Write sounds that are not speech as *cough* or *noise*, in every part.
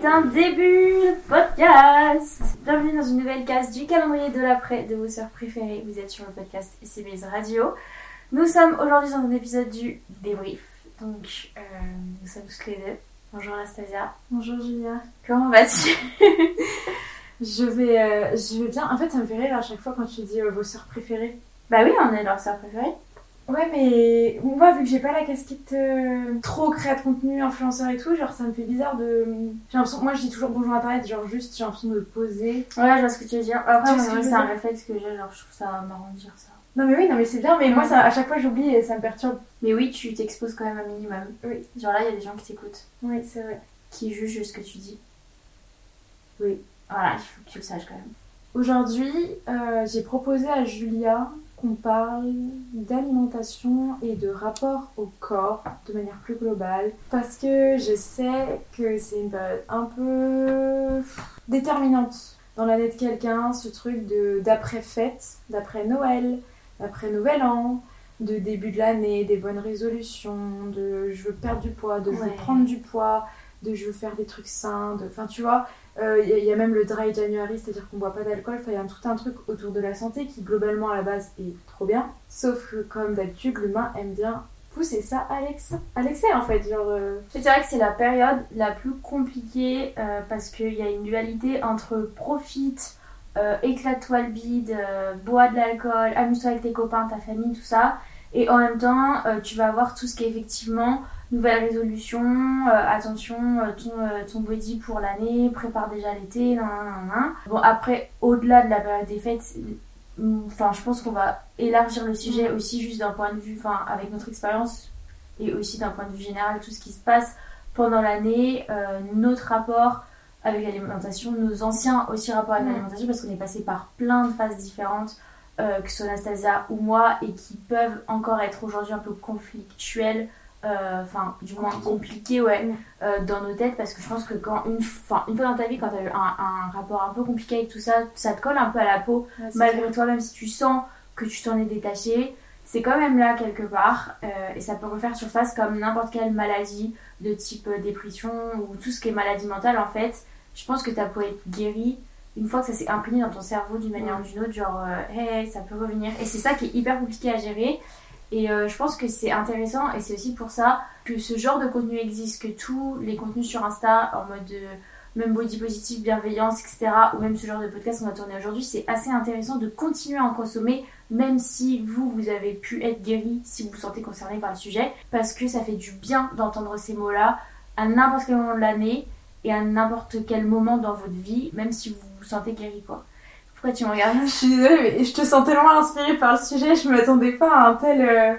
c'est un début de podcast Bienvenue dans une nouvelle case du calendrier de l'après de vos sœurs préférées. Vous êtes sur le podcast SMS Radio. Nous sommes aujourd'hui dans un épisode du débrief. Donc, euh, nous sommes tous les deux. Bonjour Anastasia. Bonjour Julia. Comment vas-tu? *laughs* Je vais, euh, je vais bien. En fait, ça me fait rire à chaque fois quand tu dis euh, vos sœurs préférées. Bah oui, on est leurs sœurs préférées. Ouais, mais moi, vu que j'ai pas la casquette euh, trop créa de contenu, influenceur et tout, genre ça me fait bizarre de. J'ai l'impression, moi je dis toujours bonjour internet, genre juste j'ai l'impression de poser. Ouais, je vois ce que tu veux dire. Après, ce c'est un réflexe que j'ai, genre je trouve ça marrant de dire ça. Non, mais oui, non, mais c'est bien, mais moi ça, à chaque fois j'oublie et ça me perturbe. Mais oui, tu t'exposes quand même un minimum. Oui, Genre là, il y a des gens qui t'écoutent, oui, c'est vrai. qui jugent ce que tu dis. Oui. Voilà, il faut que tu le saches quand même. Aujourd'hui, euh, j'ai proposé à Julia qu'on parle d'alimentation et de rapport au corps de manière plus globale parce que je sais que c'est une période un peu déterminante dans l'année de quelqu'un, ce truc de d'après-fête, d'après Noël, d'après Nouvel An, de début de l'année, des bonnes résolutions, de je veux perdre du poids, de je veux Ouais. prendre du poids, de je veux faire des trucs sains, de enfin tu vois, il y, a- il y a même le dry January, c'est-à-dire qu'on boit pas d'alcool. Il y a tout un truc autour de la santé qui, globalement, à la base, est trop bien. Sauf que, comme d'habitude, l'humain aime bien pousser ça à l'excès, en fait. Genre, euh, C'est vrai que c'est la période la plus compliquée euh, parce qu'il y a une dualité entre profite, euh, éclate-toi le bide, euh, bois de l'alcool, amuse-toi avec tes copains, ta famille, tout ça. Et en même temps, euh, tu vas avoir tout ce qui est effectivement nouvelle résolution, euh, attention, euh, ton, euh, ton body pour l'année, prépare déjà l'été, nan, nan, nan. Bon, après, au-delà de la période des fêtes, mm, enfin, je pense qu'on va élargir le sujet aussi juste d'un point de vue, enfin, avec notre expérience et aussi d'un point de vue général, tout ce qui se passe pendant l'année, notre rapport avec l'alimentation, nos anciens aussi rapports avec Mm. l'alimentation, parce qu'on est passé par plein de phases différentes, euh, que ce soit Anastasia ou moi, et qui peuvent encore être aujourd'hui un peu conflictuelles, euh, enfin, du moins Compliquées. ouais, euh, dans nos têtes, parce que je pense que quand une, fois dans ta vie, quand tu as eu un, un rapport un peu compliqué avec tout ça, ça te colle un peu à la peau, malgré toi, même si tu sens que tu t'en es détaché, c'est quand même là quelque part et ça peut refaire surface comme n'importe quelle maladie de type dépression ou tout ce qui est maladie mentale en fait. Je pense que ta peau est guérie une fois que ça s'est imprégné dans ton cerveau d'une manière ou d'une autre, genre euh, hey, ça peut revenir. Et c'est ça qui est hyper compliqué à gérer. Et euh, je pense que c'est intéressant et c'est aussi pour ça que ce genre de contenu existe, que tous les contenus sur Insta en mode de même body positive, bienveillance, etc. ou même ce genre de podcast qu'on va tourner aujourd'hui, c'est assez intéressant de continuer à en consommer même si vous, vous avez pu être guéri, si vous vous sentez concerné par le sujet, parce que ça fait du bien d'entendre ces mots-là à n'importe quel moment de l'année et à n'importe quel moment dans votre vie, même si vous vous sentez guéri, quoi. Pourquoi tu me regardes Je suis désolée, mais je te sens tellement inspirée par le sujet, je m'attendais pas à un tel. euh,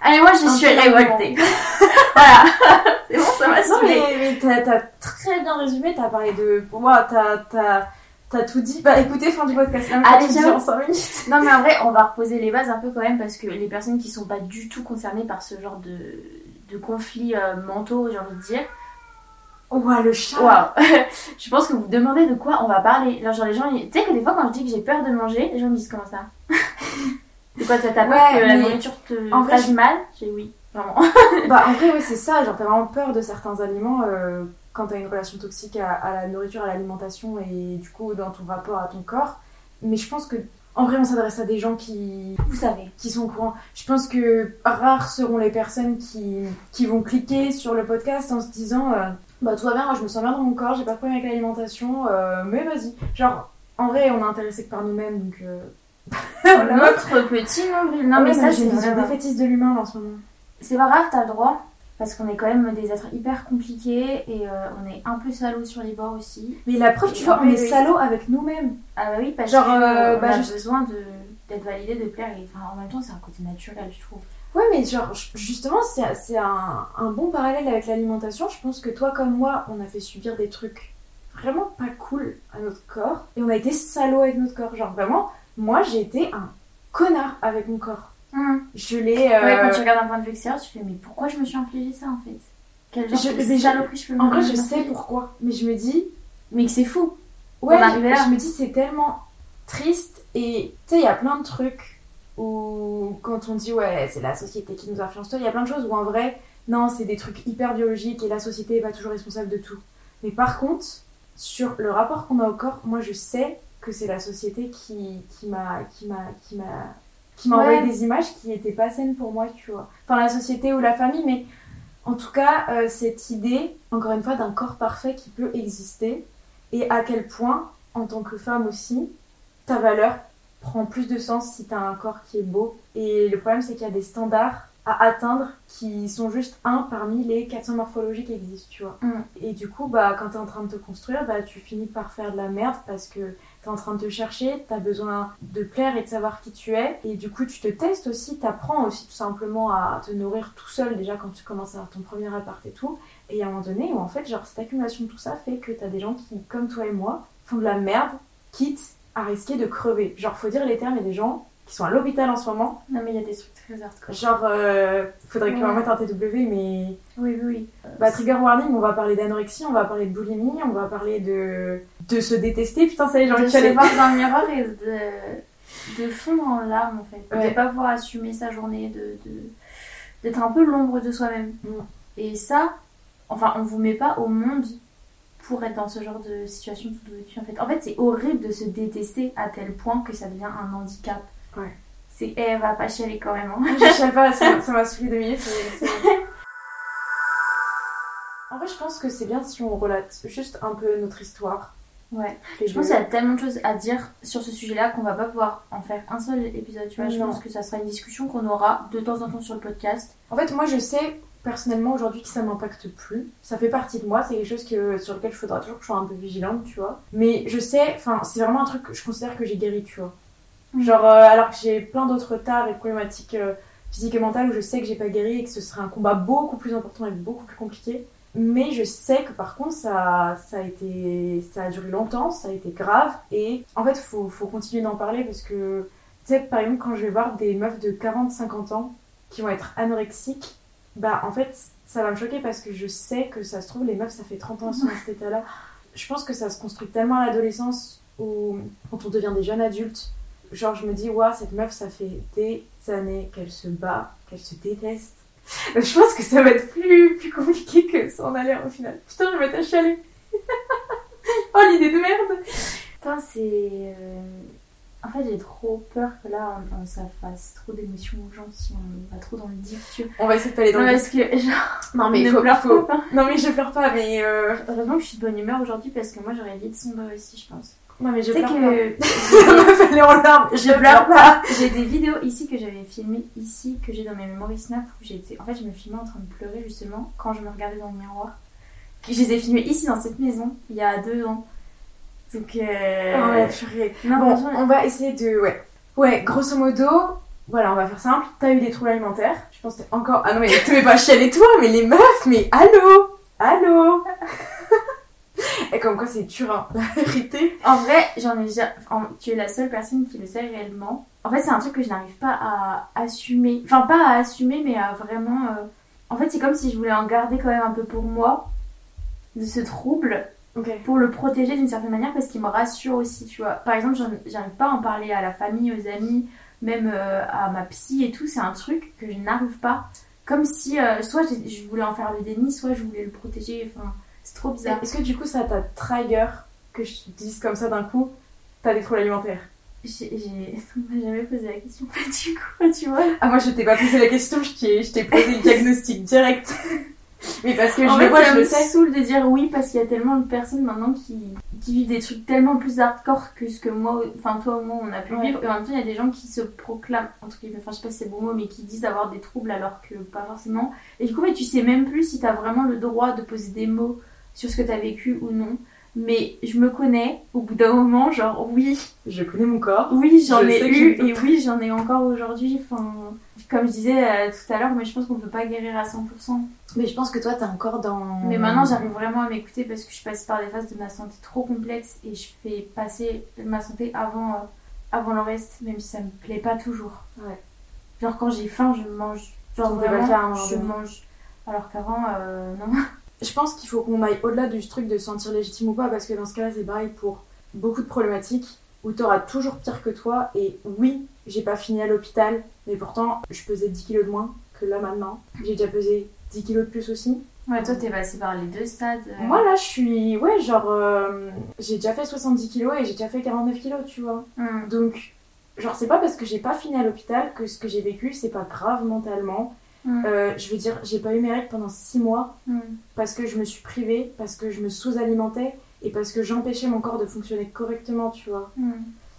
Allez, moi, je suis révoltée. *laughs* voilà. *laughs* C'est bon, ça m'a Non, saoulée. mais, mais t'as, très bien résumé, t'as parlé de. Pour moi, t'as, tout dit. Bah écoutez, fin du podcast, là, Allez, dis ciao. en 5 minutes. Non, mais en vrai, on va reposer les bases un peu quand même parce que les personnes qui sont pas du tout concernées par ce genre de, de conflits euh, mentaux, j'ai envie de dire, Ouah, le chat. Waouh *laughs* Je pense que vous vous demandez de quoi on va parler. Là, genre, les gens, tu sais que des fois, quand je dis que j'ai peur de manger, les gens me disent comment ça? *laughs* C'est quoi, t'as peur Ouais, que la nourriture te en vrai, fasse mal? J'ai oui, vraiment. *laughs* Bah en vrai oui c'est ça, genre t'as vraiment peur de certains aliments euh, quand t'as une relation toxique à, à la nourriture, à l'alimentation et du coup dans ton rapport à ton corps. Mais je pense que en vrai on s'adresse à des gens qui, Vous savez. qui sont au courant. Je pense que rares seront les personnes qui, qui vont cliquer sur le podcast en se disant euh, bah tout va bien, moi je me sens bien dans mon corps, j'ai pas de problème avec l'alimentation, euh, mais vas-y. Genre en vrai on est intéressé que par nous-mêmes donc... Euh... *laughs* voilà. Notre petit nombril. Non, mais ça, c'est une défaitiste de l'humain en ce moment. C'est pas grave, t'as le droit. Parce qu'on est quand même des êtres hyper compliqués et euh, on est un peu salauds sur les bords aussi. Mais la preuve, tu vois, on est égoïste. salaud avec nous-mêmes. Ah bah oui, parce que euh, bah, a juste- besoin de d'être validé, de plaire. Et, enfin, en même temps, c'est un côté naturel, je trouve. Ouais, mais genre, justement, c'est un, un bon parallèle avec l'alimentation. Je pense que toi, comme moi, on a fait subir des trucs vraiment pas cool à notre corps. Et on a été salaud avec notre corps. Genre, vraiment, moi, j'ai été un connard avec mon corps. Je l'ai. euh, Ouais, quand tu regardes d'un point de vue extérieur, tu fais mais pourquoi je me suis infligé ça en fait? Quel genre Je- de je- saloperie je peux me En vrai, je sais pourquoi. Mais je me dis, Mais que c'est fou ouais, là. je me dis, c'est tellement triste. Et tu sais, il y a plein de trucs où, quand on dit, ouais, c'est la société qui nous influence, toi, il y a plein de choses où en vrai, non, c'est des trucs hyper biologiques et la société est pas toujours responsable de tout. Mais par contre, sur le rapport qu'on a au corps, moi je sais que c'est la société qui, qui m'a qui m'a qui m'a qui m'a envoyé des images qui étaient pas saines pour moi, tu vois. Enfin la société ou la famille, mais en tout cas euh, cette idée, encore une fois, d'un corps parfait qui peut exister et à quel point, en tant que femme aussi, ta valeur prend plus de sens si tu as un corps qui est beau. Et le problème c'est qu'il y a des standards à atteindre qui sont juste un parmi les 400 morphologies qui existent, tu vois. Mm. Et du coup, bah, quand tu es en train de te construire, bah, tu finis par faire de la merde parce que tu es en train de te chercher, tu as besoin de plaire et de savoir qui tu es. Et du coup, tu te testes aussi, tu apprends aussi tout simplement à te nourrir tout seul déjà quand tu commences à avoir ton premier appart et tout. Et à un moment donné où en fait, genre, cette accumulation de tout ça fait que tu as des gens qui, comme toi et moi, font de la merde, quitte à risquer de crever. Genre, faut dire les termes, il y a des gens qui sont à l'hôpital en ce moment. Non, mais il y a des trucs très hardcore. Genre, euh, faudrait que Ouais. mette un TW, mais. Oui, oui, oui. Bah, trigger warning, on va parler d'anorexie, on va parler de boulimie, on va parler de. de se détester. Putain, ça y est, j'ai envie de se chialer. voir dans le miroir et de, de fondre en larmes en fait. Ouais. De pas pouvoir assumer sa journée, de, de- d'être un peu l'ombre de soi-même. Mm. Et ça, enfin, on vous met pas au monde pour être dans ce genre de situation tout vécu en fait. En fait, c'est horrible de se détester à tel point que ça devient un handicap. Ouais. C'est, eh, va pas chialer quand même. hein. Je sais pas, ça *laughs* ça m'a saoulé deux minutes. En vrai, je pense que c'est bien si on relate juste un peu notre histoire. Ouais. les Je pense qu'il y a tellement de choses à dire sur ce sujet-là qu'on va pas pouvoir en faire un seul épisode. Tu vois, je pense que ça sera une discussion qu'on aura de temps en temps sur le podcast. En fait, moi, je sais personnellement aujourd'hui que ça m'impacte plus. Ça fait partie de moi, c'est quelque chose que, sur lequel il faudra toujours que je sois un peu vigilante, tu vois. Mais je sais, enfin, c'est vraiment un truc que je considère que j'ai guéri, tu vois. Mhm. Genre, euh, alors que j'ai plein d'autres tares et problématiques euh, physiques et mentales où je sais que j'ai pas guéri et que ce serait un combat beaucoup plus important et beaucoup plus compliqué. Mais je sais que par contre, ça, ça, a été, ça a duré longtemps, ça a été grave. Et en fait, faut, faut continuer d'en parler parce que, tu sais, par exemple, quand je vais voir des meufs de 40-50 ans qui vont être anorexiques, bah en fait, ça va me choquer parce que je sais que ça se trouve, les meufs, ça fait 30 ans qu'elles sont dans cet état-là. Je pense que ça se construit tellement à l'adolescence ou quand on devient des jeunes adultes. Genre, je me dis, waouh, cette meuf, ça fait des années qu'elle se bat, qu'elle se déteste. *laughs* Je pense que ça va être plus, plus compliqué que ça en a l'air au final. Putain, je vais *laughs* chialer. oh, l'idée de merde. Putain, c'est. euh, En fait, j'ai trop peur que là, on- on- ça fasse trop d'émotions aux gens si on va trop dans le vois. On va essayer de pas aller dans Non, le parce que, genre, *laughs* Non, mais ne faut, pleure faut- pas. *laughs* Non, mais je pleure pas, mais. Euh... Heureusement que je suis de bonne humeur aujourd'hui parce que moi, j'aurais vite sombré aussi, je pense. Non, mais je pleure que. pas. Fallait *laughs* en larmes. Je pleure pas. J'ai des vidéos ici que j'avais filmées ici, que j'ai dans mes memories Snap où j'étais. En fait, je me filmais en train de pleurer justement quand je me regardais dans le miroir. Je les ai filmées ici dans cette maison il y a deux ans. Donc. Euh... Ouais, purée. Non, Bon, on va essayer de. Ouais. Ouais, grosso modo, voilà, on va faire simple. T'as eu des troubles alimentaires. Je pense que t'es encore. Ah non, mais te mets pas chialer toi, mais les meufs, mais allô? Allô? Et comme quoi, c'est dur, hein, la vérité. En vrai, j'en ai déjà. en- Tu es la seule personne qui le sait réellement. En fait, c'est un truc que je n'arrive pas à assumer. Enfin, pas à assumer, mais à vraiment. euh, En fait, c'est comme si je voulais en garder quand même un peu pour moi de ce trouble Pour le protéger d'une certaine manière parce qu'il me rassure aussi, tu vois. Par exemple, j'arrive pas à en parler à la famille, aux amis, même euh, à ma psy et tout. C'est un truc que je n'arrive pas. Comme si euh, soit je voulais en faire le déni, soit je voulais le protéger. Enfin, c'est trop bizarre. Est-ce que du coup, ça t'a trigger que je te dise comme ça d'un coup T'as des troubles alimentaires? J'ai j'ai- *laughs* on m'a jamais posé la question, *laughs* du coup, tu vois. Ah, moi, je t'ai pas posé la question, je t'ai je t'ai posé le diagnostic direct. *laughs* mais parce que je en le fait, vois, ça je me sais. saoule de dire oui parce qu'il y a tellement de personnes maintenant qui, qui vivent des trucs tellement plus hardcore que ce que moi, enfin toi ou moi, on a pu Ouais. vivre. Et en même temps, il y a des gens qui se proclament, entre guillemets, enfin je sais pas si c'est le bon mot, mais qui disent avoir des troubles alors que pas forcément. Et du coup, mais tu sais même plus si t'as vraiment le droit de poser des mots sur ce que t'as vécu ou non. Mais je me connais au bout d'un moment, genre oui, Je connais mon corps. oui, j'en Je ai eu je et oui, j'en ai encore aujourd'hui. Enfin, comme je disais euh, tout à l'heure, mais je pense qu'on peut pas guérir à 100%. Mais je pense que toi, t'es encore dans. Mais maintenant, j'arrive vraiment à m'écouter parce que je passe par des phases de ma santé trop complexes et je fais passer ma santé avant, euh, avant le reste, même si ça me plaît pas toujours. Ouais. Genre, quand j'ai faim, je mange. Genre, vraiment, un moment je mange. Alors qu'avant, euh, non. Je pense qu'il faut qu'on aille au-delà du truc de se sentir légitime ou pas, parce que dans ce cas-là, c'est pareil pour beaucoup de problématiques où t'auras toujours pire que toi. Et oui, j'ai pas fini à l'hôpital, mais pourtant, je pesais 10 kilos de moins que là maintenant. J'ai déjà pesé 10 kilos de plus aussi. Ouais, toi, t'es passé par les deux stades. euh. Moi là, je suis. Ouais, genre. euh, j'ai déjà fait 70 kilos et j'ai déjà fait 49 kilos, tu vois. Hmm. Donc, genre, c'est pas parce que j'ai pas fini à l'hôpital que ce que j'ai vécu, c'est pas grave mentalement. Hmm. Euh, je veux dire, j'ai pas eu mes règles pendant 6 mois Hmm. parce que je me suis privée, parce que je me sous-alimentais et parce que j'empêchais mon corps de fonctionner correctement, tu vois. Hmm.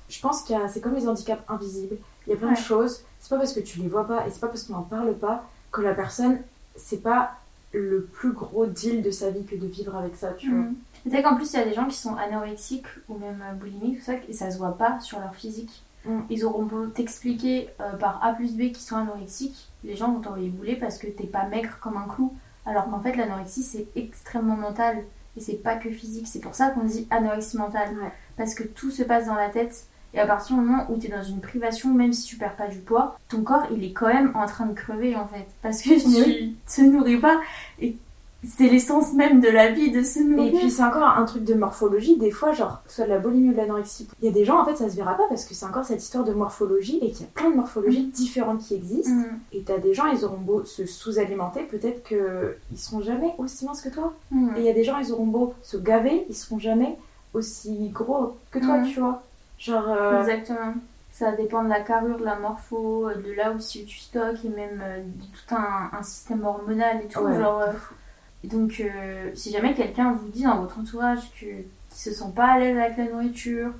Je pense a, c'est comme les handicaps invisibles. Il y a plein Ouais. de choses. C'est pas parce que tu les vois pas et c'est pas parce qu'on en parle pas que la personne, c'est pas le plus gros deal de sa vie que de vivre avec ça, tu vois. Hmm. Tu sais qu'en plus, il y a des gens qui sont anorexiques ou même euh, boulimiques, tout ça, et ça se voit pas sur leur physique. Mm. Ils auront beau t'expliquer euh, par A plus B qu'ils sont anorexiques, les gens vont t'envoyer bouler parce que t'es pas maigre comme un clou. Alors qu'en fait, l'anorexie, c'est extrêmement mental et c'est pas que physique. C'est pour ça qu'on dit anorexie mentale. Ouais. Parce que tout se passe dans la tête. Et à partir du moment où tu es dans une privation, même si tu perds pas du poids, ton corps il est quand même en train de crever en fait. Parce que tu te nourris pas. Et c'est l'essence même de la vie de se Et nourrir. puis c'est encore un truc de morphologie, des fois genre soit de la boulimie ou de l'anorexie. Il y a des gens en fait ça se verra pas parce que c'est encore cette histoire de morphologie et qu'il y a plein de morphologies différentes qui existent. Mm. Et t'as des gens ils auront beau se sous-alimenter, peut-être que ils seront jamais aussi minces que toi. Mm. Et il y a des gens ils auront beau se gaver, ils seront jamais aussi gros que toi, Mhm. tu vois. Genre euh, Exactement. Ça dépend de la carrure, de la morpho, de là où tu stockes et même euh, de tout un, un système hormonal et tout. Ouais. Genre, euh, et donc, euh, si jamais quelqu'un vous dit dans votre entourage que qu'il se sent pas à l'aise avec la nourriture,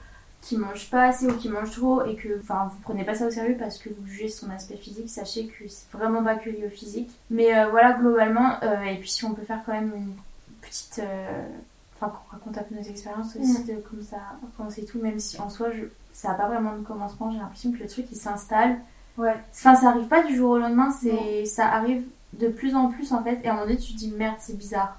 qu'il mange pas assez ou qu'il mange trop et que enfin vous prenez pas ça au sérieux parce que vous jugez son aspect physique, sachez que c'est vraiment pas que lié au physique. Mais euh, voilà globalement, euh, et puis si on peut faire quand même une petite enfin qu'on raconte un peu nos expériences aussi de comment ça comment c'est tout, même si en soi je, ça n'a pas vraiment de commencement, j'ai l'impression que le truc il s'installe. ouais. Enfin ça arrive pas du jour au lendemain, c'est ça arrive de plus en plus en fait et à un moment donné tu te dis merde c'est bizarre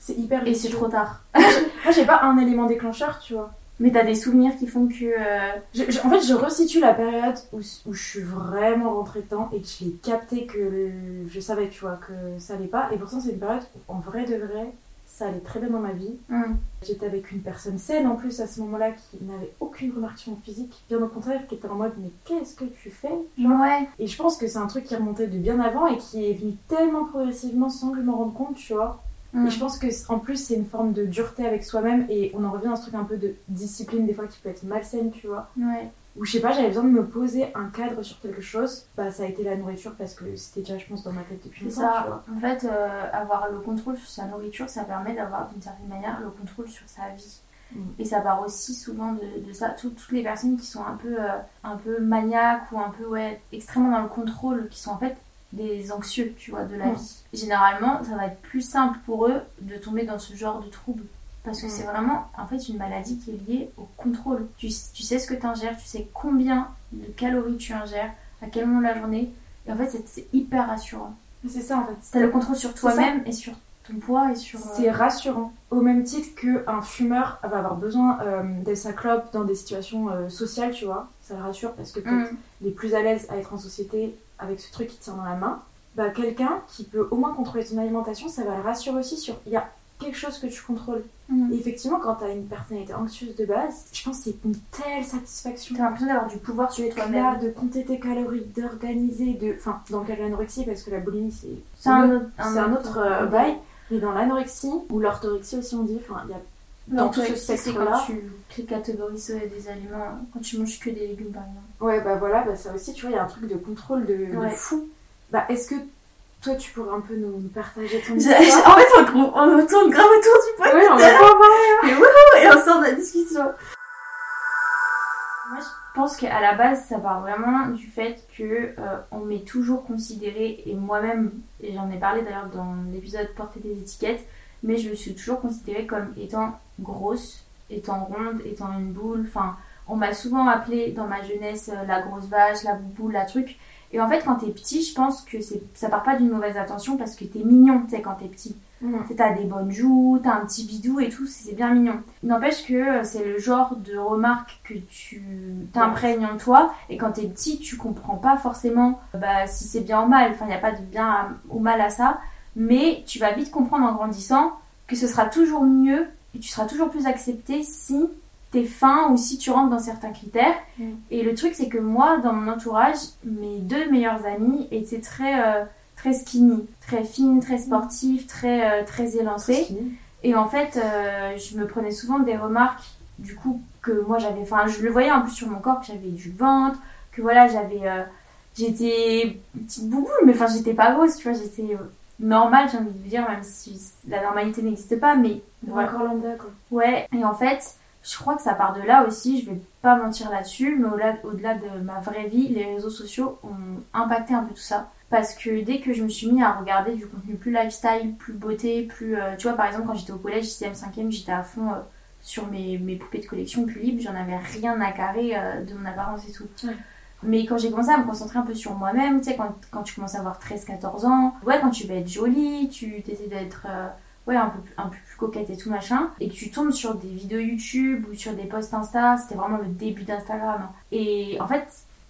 C'est hyper et c'est trop tard. Moi j'ai pas un élément déclencheur, tu vois. Mais t'as des souvenirs qui font que euh, Je- je- en fait, je resitue la période où, où je suis vraiment rentrée dedans et que je l'ai capté que le- je savais, tu vois, que ça allait pas. Et pourtant, c'est une période où, en vrai de vrai, ça allait très bien dans ma vie. hum, J'étais avec une personne saine en plus à ce moment-là qui n'avait aucune remarquation physique, bien au contraire, qui était en mode mais qu'est-ce que tu fais? Genre ouais. Et je pense que c'est un truc qui remontait de bien avant et qui est venu tellement progressivement sans que je m'en rende compte, tu vois. hum. Et je pense que en plus c'est une forme de dureté avec soi-même et on en revient à ce truc un peu de discipline des fois qui peut être malsaine, tu vois. Ouais. Où je sais pas, j'avais besoin de me poser un cadre sur quelque chose. Bah ça a été la nourriture parce que c'était déjà je pense dans ma tête depuis longtemps, ça. En fait, euh, avoir le contrôle sur sa nourriture, ça permet d'avoir d'une certaine manière le contrôle sur sa vie. Mm. Et ça part aussi souvent de, de ça. Tout- toutes les personnes qui sont un peu, euh, un peu maniaques ou un peu ouais, extrêmement dans le contrôle, qui sont en fait des anxieux, tu vois, de la Mm. vie. Généralement, ça va être plus simple pour eux de tomber dans ce genre de trouble. Parce que Mm. c'est vraiment en fait une maladie qui est liée au contrôle. Tu, tu sais ce que tu ingères, tu sais combien de calories tu ingères, à quel moment de la journée. Et en fait, c'est- hyper rassurant. C'est ça en fait. T'as le contrôle sur toi-même et sur ton poids et sur. euh, C'est rassurant. Au même titre qu'un fumeur va avoir besoin euh, de sa clope dans des situations euh, sociales, tu vois. Ça le rassure parce que peut-être Mm. il est plus à l'aise à être en société avec ce truc qui tient dans la main. Bah, quelqu'un qui peut au moins contrôler son alimentation, ça va le rassurer aussi sur il y a quelque chose que tu contrôles. Mm. Et effectivement, quand t'as une personnalité anxieuse de base, je pense que c'est une telle satisfaction. T'as l'impression d'avoir du pouvoir sur toi-même. de compter tes calories, d'organiser, de. Enfin, dans le cas de l'anorexie, parce que la boulimie, c'est. C'est un autre, un autre euh, bail. Mais dans l'anorexie, ou l'orthorexie aussi, on dit, enfin, il y a dans tout ce spectre-là. quand tu catégorises des aliments, quand tu manges que des légumes par exemple. Ouais, bah voilà, bah ça aussi, tu vois, il y a un truc de contrôle de, de Ouais. fou. Bah, est-ce que toi, tu pourrais un peu nous, nous partager ton *laughs* En histoire fait, on, on tourne grave autour du pot Ouais, on va pas voir. et on sort de la discussion. Moi, je pense qu'à la base, ça part vraiment du fait que euh, on m'est toujours considéré, et moi-même, et j'en ai parlé d'ailleurs dans l'épisode Porter des étiquettes, mais je me suis toujours considérée comme étant grosse, étant ronde, étant une boule. Enfin, on m'a souvent appelée dans ma jeunesse euh, la grosse vache, la boule, la truc. Et en fait, quand t'es petit, je pense que ça part pas d'une mauvaise intention parce que t'es mignon, tu sais, quand t'es petit. T'as des bonnes joues, t'as un petit bidou et tout, c'est bien mignon. N'empêche que euh, c'est le genre de remarque que tu t'imprègnes en toi et quand t'es petit, tu comprends pas forcément bah, si c'est bien ou mal. Enfin, il n'y a pas de bien à- ou mal à ça, mais tu vas vite comprendre en grandissant que ce sera toujours mieux et tu seras toujours plus accepté si t'es fin ou si tu rentres dans certains critères. Mm. Et le truc, c'est que moi, dans mon entourage, mes deux meilleures amies étaient très. euh, très skinny, très fine, très sportive, très, euh, très élancée. Et en fait, euh, je me prenais souvent des remarques, du coup, que moi j'avais. Enfin, je le voyais en plus sur mon corps, que j'avais du ventre, que voilà, j'avais. euh, j'étais petite bouboule, mais enfin, j'étais pas grosse, tu vois, j'étais normale, j'ai envie de dire, même si la normalité n'existe pas, mais voilà. Encore lambda, quoi. Ouais, et en fait, je crois que ça part de là aussi, je vais pas mentir là-dessus, mais au-delà au-delà de ma vraie vie, les réseaux sociaux ont impacté un peu tout ça. Parce que dès que je me suis mis à regarder du contenu plus lifestyle, plus beauté, plus. euh, tu vois, par exemple, quand j'étais au collège, 6ème, 5ème, j'étais à fond euh, sur mes, mes poupées de collection plus libres, j'en avais rien à carrer euh, de mon apparence et tout. Ouais. Mais quand j'ai commencé à me concentrer un peu sur moi-même, tu sais, quand, quand tu commences à avoir 13-14 ans, ouais, quand tu veux être jolie, tu essaies d'être. ouais, un peu, plus- un peu plus coquette et tout machin, et que tu tombes sur des vidéos YouTube ou sur des posts Insta, c'était vraiment le début d'Instagram. Et en fait,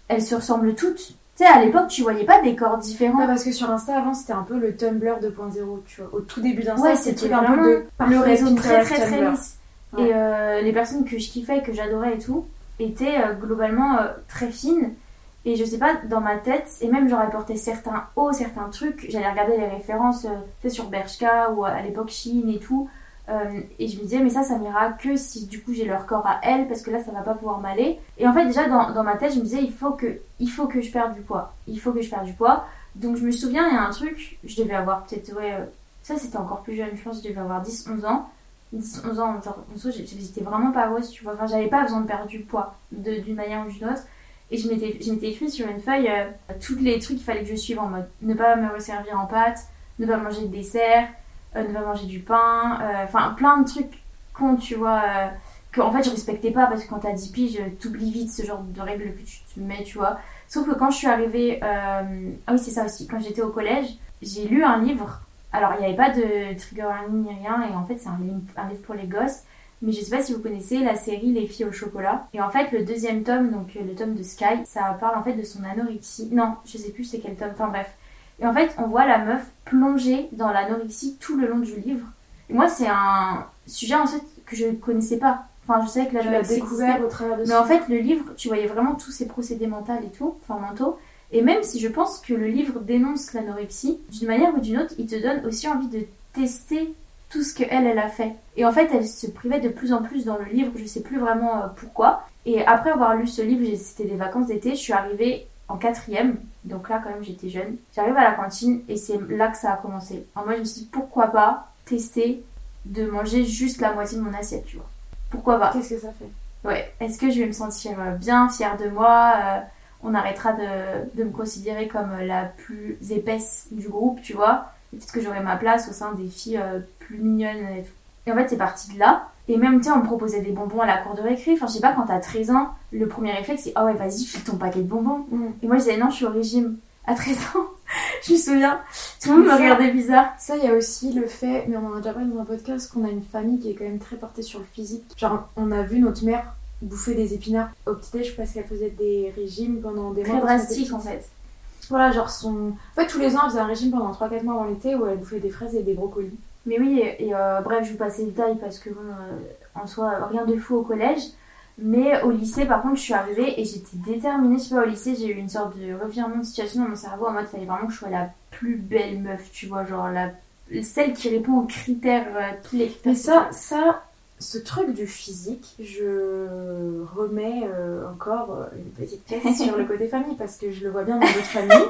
elles se ressemblent toutes. Tu sais, à l'époque, tu voyais pas des corps différents. Ouais, parce que sur Insta avant c'était un peu le Tumblr 2.0, tu vois. Au tout début d'Insta, Ouais, c'était un peu de le réseau très très très lisse. Ouais. Et euh, les personnes que je kiffais, que j'adorais et tout, étaient euh, globalement euh, très fines. Et je sais pas, dans ma tête, et même j'aurais porté certains hauts, certains trucs, j'allais regarder les références euh, sur Bershka ou à l'époque Shein et tout. euh, et je me disais, mais ça, ça m'ira que si du coup j'ai leur corps à elles, parce que là, ça va pas pouvoir m'aller. Et en fait, déjà dans, dans ma tête, je me disais, il faut, que, il faut que je perde du poids. Il faut que je perde du poids. Donc je me souviens, il y a un truc, je devais avoir peut-être, ouais, euh, ça c'était encore plus jeune, je pense je devais avoir 10-11 ans. 10-11 ans, genre, en j'étais vraiment pas grosse, tu vois. Enfin, j'avais pas besoin de perdre du poids d'une manière ou d'une autre. Et je m'étais écrit sur une feuille euh, tous les trucs qu'il fallait que je suive en mode ne pas me resservir en pâtes, ne pas manger de dessert, euh, ne pas manger du pain, euh, enfin plein de trucs cons, tu vois, euh, que en fait je respectais pas parce que quand t'as 10 piges, t'oublies vite ce genre de règles que tu te mets, tu vois. Sauf que quand je suis arrivée, ah oui, c'est ça aussi, quand j'étais au collège, j'ai lu un livre. Alors, il n'y avait pas de trigger warning ni rien, et en fait, c'est un livre pour les gosses. Mais je sais pas si vous connaissez la série Les filles au chocolat. Et en fait, le deuxième tome, donc euh, le tome de Sky, ça parle en fait de son anorexie. Non, je sais plus c'est quel tome, enfin bref. Et en fait, on voit la meuf plonger dans l'anorexie tout le long du livre. Et moi, c'est un sujet en fait que je ne connaissais pas. Enfin, je savais que l'anorexie découvert au travers de Mais en fait, le livre, tu voyais vraiment tous ces procédés mentaux et tout, enfin mentaux. Et même si je pense que le livre dénonce l'anorexie, d'une manière ou d'une autre, il te donne aussi envie de tester tout ce que elle, elle a fait. Et en fait, elle se privait de plus en plus dans le livre, je sais plus vraiment euh, pourquoi. Et après avoir lu ce livre, c'était des vacances d'été, je suis arrivée en quatrième, donc là quand même j'étais jeune. J'arrive à la cantine et c'est là que ça a commencé. Alors moi je me suis dit pourquoi pas tester de manger juste la moitié de mon assiette, tu vois. Pourquoi pas Qu'est-ce que ça fait? Ouais, est-ce que je vais me sentir euh, bien, fière de moi euh, On arrêtera de, de me considérer comme la plus épaisse du groupe, tu vois? Peut-être que j'aurai ma place au sein des filles euh, plus mignonnes et tout. Et en fait, c'est parti de là. Et même, tu sais, on me proposait des bonbons à la cour de récré. Enfin, je sais pas, quand t'as 13 ans, le premier réflexe, c'est « Ah ouais, vas-y, file ton paquet de bonbons. Mm. Et moi, je disais « Non, je suis au régime. » À 13 ans, *laughs* je me souviens, tout le monde me regardait bizarre. Ça, il y a aussi le fait, mais on en a déjà parlé dans un podcast, qu'on a une famille qui est quand même très portée sur le physique. Genre, on a vu notre mère bouffer des épinards au petit-déj parce qu'elle faisait des régimes pendant des Très mois. elle drastique, en fait. Voilà, genre son. En fait, tous les ans, elle faisait un régime pendant 3-4 mois avant l'été où elle bouffait des fraises et des brocolis. Mais oui, et, et, euh, bref, je vous passe les détails parce que bon, euh, en soi, rien de fou au collège. Mais au lycée, par contre, je suis arrivée et j'étais déterminée. Je sais pas, au lycée, j'ai eu une sorte de revirement de situation dans mon cerveau en mode, il fallait vraiment que je sois la plus belle meuf, tu vois, genre la celle qui répond aux critères, euh, tous les critères. Mais ça, ça, ce truc du physique, je remets euh, encore euh, une petite pièce *laughs* sur le côté famille parce que je le vois bien dans d'autres familles. *laughs*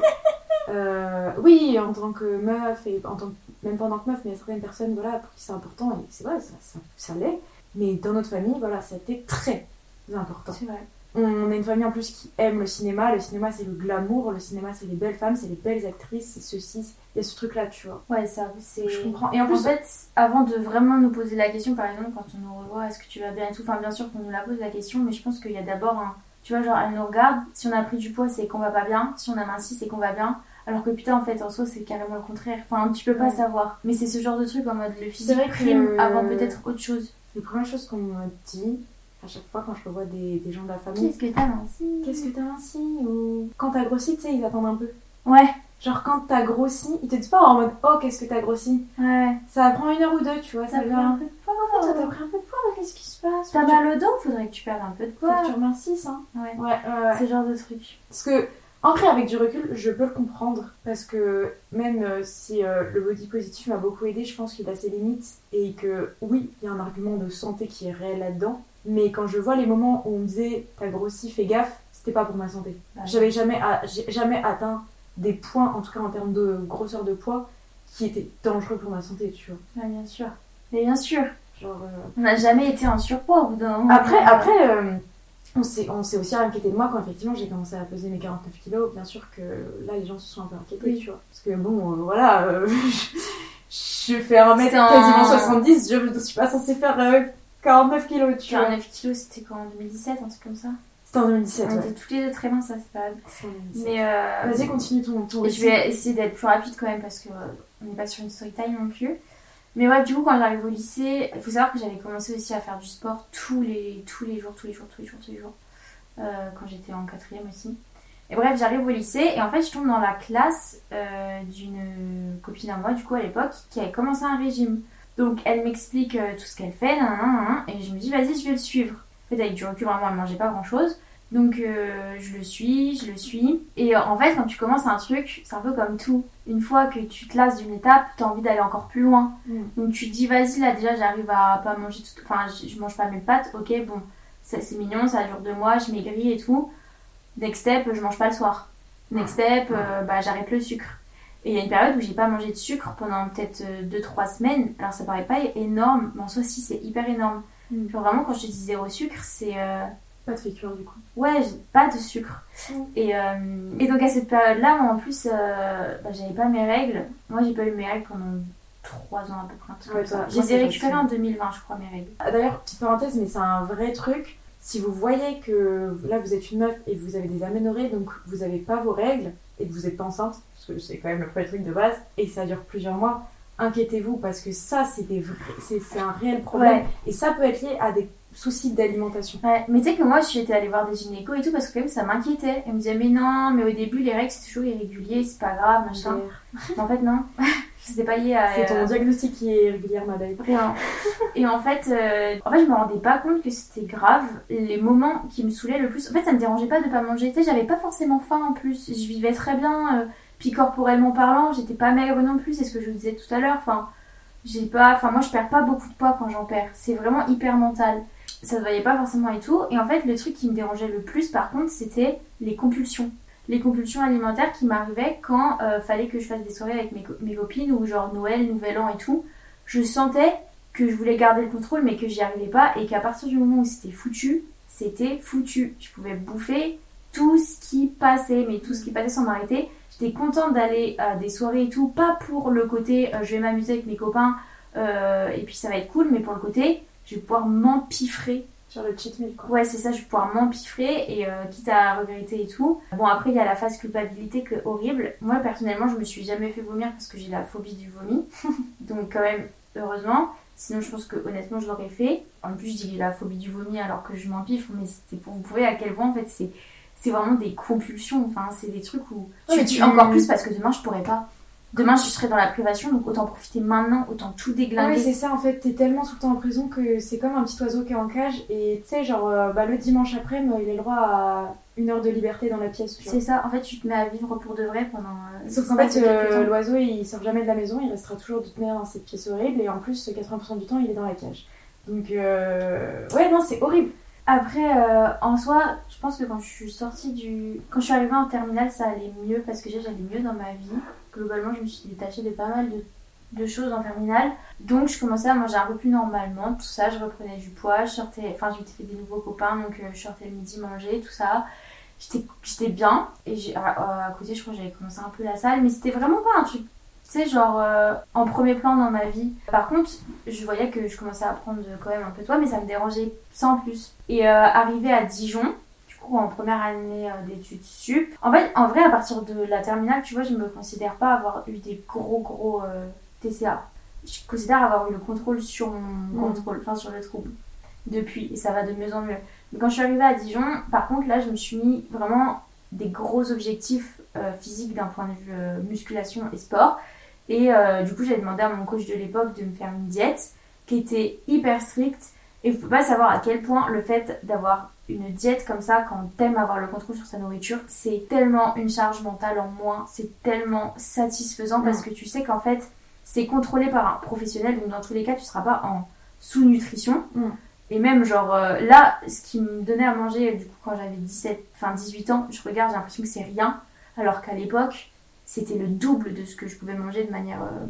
Euh, oui, en tant que meuf et en tant que, même pas en tant que meuf, mais il y a certaines personnes voilà, pour qui c'est important et c'est vrai, ça, ça, ça l'est. Mais dans notre famille, voilà, ça a été très important. C'est vrai. On a une famille en plus qui aime le cinéma. Le cinéma, c'est le glamour. Le cinéma, c'est les belles femmes, c'est les belles actrices, c'est ceci. Il y a ce truc-là, tu vois. Ouais, ça, c'est. Je comprends. Et en fait, avant de vraiment nous poser la question, par exemple, quand on nous revoit, est-ce que tu vas bien et tout, enfin, bien sûr qu'on nous la pose la question, mais je pense qu'il y a d'abord un. Tu vois, genre, elle nous regarde, si on a pris du poids, c'est qu'on va pas bien, si on a minci, c'est qu'on va bien. Alors que putain, en fait, en soi, c'est carrément le contraire. Enfin, tu peux pas Ouais. savoir. Mais c'est ce genre de truc en mode le physique que- prime avant peut-être autre chose. les premières choses qu'on me dit à chaque fois quand je revois des, des gens de la famille, Qu'est-ce que t'as minci qu'est-ce que t'as minci Ou quand t'as grossi, tu sais, ils attendent un peu. Ouais, Genre quand t'as grossi, ils te disent pas en mode oh qu'est-ce que t'as grossi. ouais. Ça prend une heure ou deux, tu vois. Ça Ça un peu de poids. Ça t'a pris un peu de poids, mais qu'est-ce qui se passe? T'as mal au dos, faudrait que tu perdes un peu de tu- Faut poids. que tu remercies, hein. Ouais. Ouais, ouais, ouais. Ce genre de truc. Parce que Après, avec du recul, je peux le comprendre parce que même euh, si euh, le body positif m'a beaucoup aidé, je pense qu'il a ses limites et que oui, il y a un argument de santé qui est réel là-dedans. Mais quand je vois les moments où on me disait t'as grossi, fais gaffe, c'était pas pour ma santé. Bah, J'avais jamais, jamais atteint des points, en tout cas en termes de grosseur de poids, qui étaient dangereux pour ma santé, tu vois. Ouais, bien sûr. Mais bien sûr, Genre, euh, on n'a jamais été en surpoids au bout d'un moment. Après, après euh, on s'est aussi inquiété de moi quand effectivement j'ai commencé à peser mes 49 kilos. Bien sûr que là, les gens se sont un peu inquiétés, Oui. tu vois. Parce que bon, euh, voilà, euh, *laughs* je fais 1 mètre C'est un- quasiment 70, je ne suis pas censée faire euh, 49 kilos, tu vois. 49 kilos, c'était quand en 2017, un truc comme ça? C'était en 2017, On ouais. était toutes les deux très minces. C'était en 2017. Mais euh, Vas-y, continue ton, ton Et je vais essayer d'être plus rapide quand même parce que euh, on n'est pas sur une story time non plus. Mais ouais, du coup, quand j'arrive au lycée, il faut savoir que j'avais commencé aussi à faire du sport tous les, tous les jours, tous les jours, tous les jours, tous les jours. euh, quand j'étais en quatrième aussi. Et bref, j'arrive au lycée et en fait, je tombe dans la classe euh, d'une copine à moi, du coup, à l'époque, qui avait commencé un régime. Donc, elle m'explique euh, tout ce qu'elle fait, nan, nan, nan, et je me dis, vas-y, je vais le suivre. En fait, avec du recul, vraiment, elle mangeait pas grand chose. Donc euh, je le suis, je le suis. Et euh, en fait, quand tu commences un truc, c'est un peu comme tout. Une fois que tu te lasses d'une étape, tu as envie d'aller encore plus loin. Mm. Donc tu te dis, vas-y, là déjà, j'arrive à pas manger tout. Enfin, je, mange pas mes pâtes, ok, bon, c'est mignon, ça dure deux mois, je maigris et tout. Next step, je mange pas le soir. Next step, euh, bah, j'arrête le sucre. Et il y a une période où j'ai pas mangé de sucre pendant peut-être 2-3 semaines. Alors ça paraît pas énorme, mais en soi, si, c'est hyper énorme. Mm. Genre vraiment, quand je te dis zéro sucre, c'est. euh, Pas de féculents, du coup. Ouais, pas de sucre. Mm. Et, euh, et donc à cette période-là, moi en plus, euh, bah, j'avais pas mes règles. Moi j'ai pas eu mes règles pendant 3 ans à peu près. un Ouais, toi- Je les ai récupérées en 2020, je crois, mes règles. Ah, D'ailleurs, petite parenthèse, mais c'est un vrai truc. Si vous voyez que là vous êtes une meuf et vous avez des aménorrhées, donc vous avez pas vos règles et que vous êtes pas enceinte, parce que c'est quand même le premier truc de base, et ça dure plusieurs mois, inquiétez-vous parce que ça c'est des vrais, c'est c'est un réel problème Ouais. et ça peut être lié à des soucis d'alimentation. Ouais, mais tu sais que moi je suis été allée voir des gynécos et tout parce que quand même ça m'inquiétait. Elles me disaient, mais non, mais au début les règles c'est toujours irrégulier, c'est pas grave, machin. En fait, non. *laughs* C'était pas lié à. C'est ton euh, diagnostic qui est régulier, ma belle. Et en fait, euh, en fait, je me rendais pas compte que c'était grave. Les moments qui me saoulaient le plus, en fait, ça me dérangeait pas de pas manger. Tu sais, j'avais pas forcément faim en plus. Je vivais très bien. euh, puis corporellement parlant, j'étais pas maigre non plus. C'est ce que je vous disais tout à l'heure. Enfin, j'ai pas. Enfin, moi, je perds pas beaucoup de poids quand j'en perds. C'est vraiment hyper mental. Ça se voyait pas forcément et tout. Et en fait, le truc qui me dérangeait le plus, par contre, c'était les compulsions les compulsions alimentaires qui m'arrivaient quand euh, fallait que je fasse des soirées avec mes, mes copines ou genre Noël, Nouvel An et tout. Je sentais que je voulais garder le contrôle mais que j'y arrivais pas et qu'à partir du moment où c'était foutu, c'était foutu. Je pouvais bouffer tout ce qui passait, mais tout ce qui passait sans m'arrêter. J'étais contente d'aller à des soirées et tout, pas pour le côté euh, je vais m'amuser avec mes copains euh, et puis ça va être cool, mais pour le côté je vais pouvoir m'empiffrer Sur le cheat meal, quoi. Ouais, c'est ça, je vais pouvoir m'empiffrer et euh, quitte à regretter et tout. Bon, après, il y a la phase culpabilité que horrible. Moi, personnellement, je me suis jamais fait vomir parce que j'ai la phobie du vomi. *laughs* Donc, quand même, heureusement. Sinon, je pense que honnêtement, je l'aurais fait. En plus, je dis la phobie du vomi alors que je m'empiffe, mais c'était pour vous prouver à quel point, en fait, c'est. C'est vraiment des compulsions, enfin c'est des trucs où tu Ouais, dis tu- encore plus parce que demain je pourrais pas. Demain je serai dans la privation donc autant profiter maintenant, autant tout déglinguer. c'est ça en fait, t'es tellement tout le temps en prison que c'est comme un petit oiseau qui est en cage et tu sais, genre euh, bah, le dimanche après, il a le droit à une heure de liberté dans la pièce. c'est ça, en fait tu te mets à vivre pour de vrai pendant. euh, Sauf qu'en fait, euh, l'oiseau il sort jamais de la maison, il restera toujours de toute manière dans cette pièce horrible et en plus, 80% du temps il est dans la cage. Donc, euh... ouais, non, c'est horrible. Après, euh, en soi, je pense que quand je suis sortie du. Quand je suis arrivée en terminale, ça allait mieux parce que j'allais mieux dans ma vie. Globalement, je me suis détachée de pas mal de, choses en terminale. Donc, je commençais à manger un peu plus normalement, tout ça. Je reprenais du poids, je sortais. Enfin, je m'étais fait des nouveaux copains, donc euh, je sortais le midi manger, tout ça. J'étais bien. Et à côté, je crois que j'avais commencé un peu la salle, mais c'était vraiment pas un truc. Tu sais, genre euh, en premier plan dans ma vie. Par contre, je voyais que je commençais à prendre quand même un peu de poids, mais ça me dérangeait sans plus. Et euh, arrivé à Dijon, du coup en première année euh, d'études sup, en fait, en vrai, à partir de la terminale, tu vois, je me considère pas avoir eu des gros gros euh, TCA. Je considère avoir eu le contrôle sur mon Mhm. contrôle, enfin sur le trouble depuis, et ça va de mieux en mieux. Mais quand je suis arrivée à Dijon, par contre, là, je me suis mis vraiment des gros objectifs physiques d'un point de vue musculation et sport. Et euh, du coup, j'ai demandé à mon coach de l'époque de me faire une diète qui était hyper stricte. Et vous pouvez pas savoir à quel point le fait d'avoir une diète comme ça, quand t'aimes avoir le contrôle sur sa nourriture, c'est tellement une charge mentale en moins, c'est tellement satisfaisant parce que tu sais qu'en fait, c'est contrôlé par un professionnel, donc dans tous les cas, tu seras pas en sous-nutrition. Mm. Et même, genre, euh, là, ce qui me donnait à manger, du coup, quand j'avais 17, enfin 18 ans, je regarde, j'ai l'impression que c'est rien, alors qu'à l'époque, c'était le double de ce que je pouvais manger de manière, euh,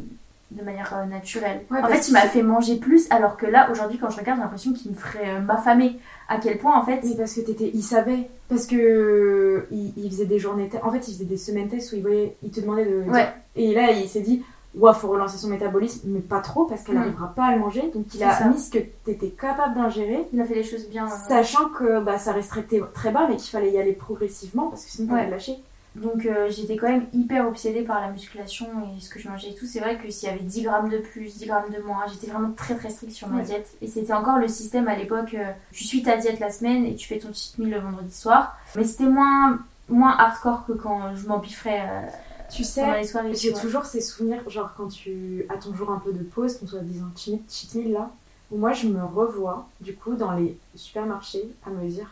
de manière euh, naturelle. Ouais, en fait, il m'a fait manger plus, alors que là, aujourd'hui, quand je regarde, j'ai l'impression qu'il me ferait euh, m'affamer. À quel point, en fait, Mais parce que t'étais, il savait, parce que il, il faisait des journées, en fait, il faisait des semaines tests où il voyait, il te demandait de, Ouais. et là il s'est dit, ouais, faut relancer son métabolisme, mais pas trop parce qu'elle Mm. n'arrivera pas à le manger, donc il a ça. mis ce que t'étais capable d'ingérer, il a fait les choses bien. sachant que bah, ça resterait très bas, mais qu'il fallait y aller progressivement parce que sinon t'allais Ouais. lâcher. Donc euh, j'étais quand même hyper obsédée par la musculation et ce que je mangeais et tout. C'est vrai que s'il y avait 10 grammes de plus, 10 grammes de moins, j'étais vraiment très très stricte sur ma Ouais. diète. Et c'était encore le système à l'époque, euh, tu suis ta diète la semaine et tu fais ton cheat meal le vendredi soir. Mais c'était moins, moins hardcore que quand je m'empiffrais euh, Tu sais, j'ai toujours ces souvenirs, genre quand tu as ton jour un peu de pause, qu'on soit disant cheat cheat meal là, où moi je me revois du coup dans les supermarchés à me dire,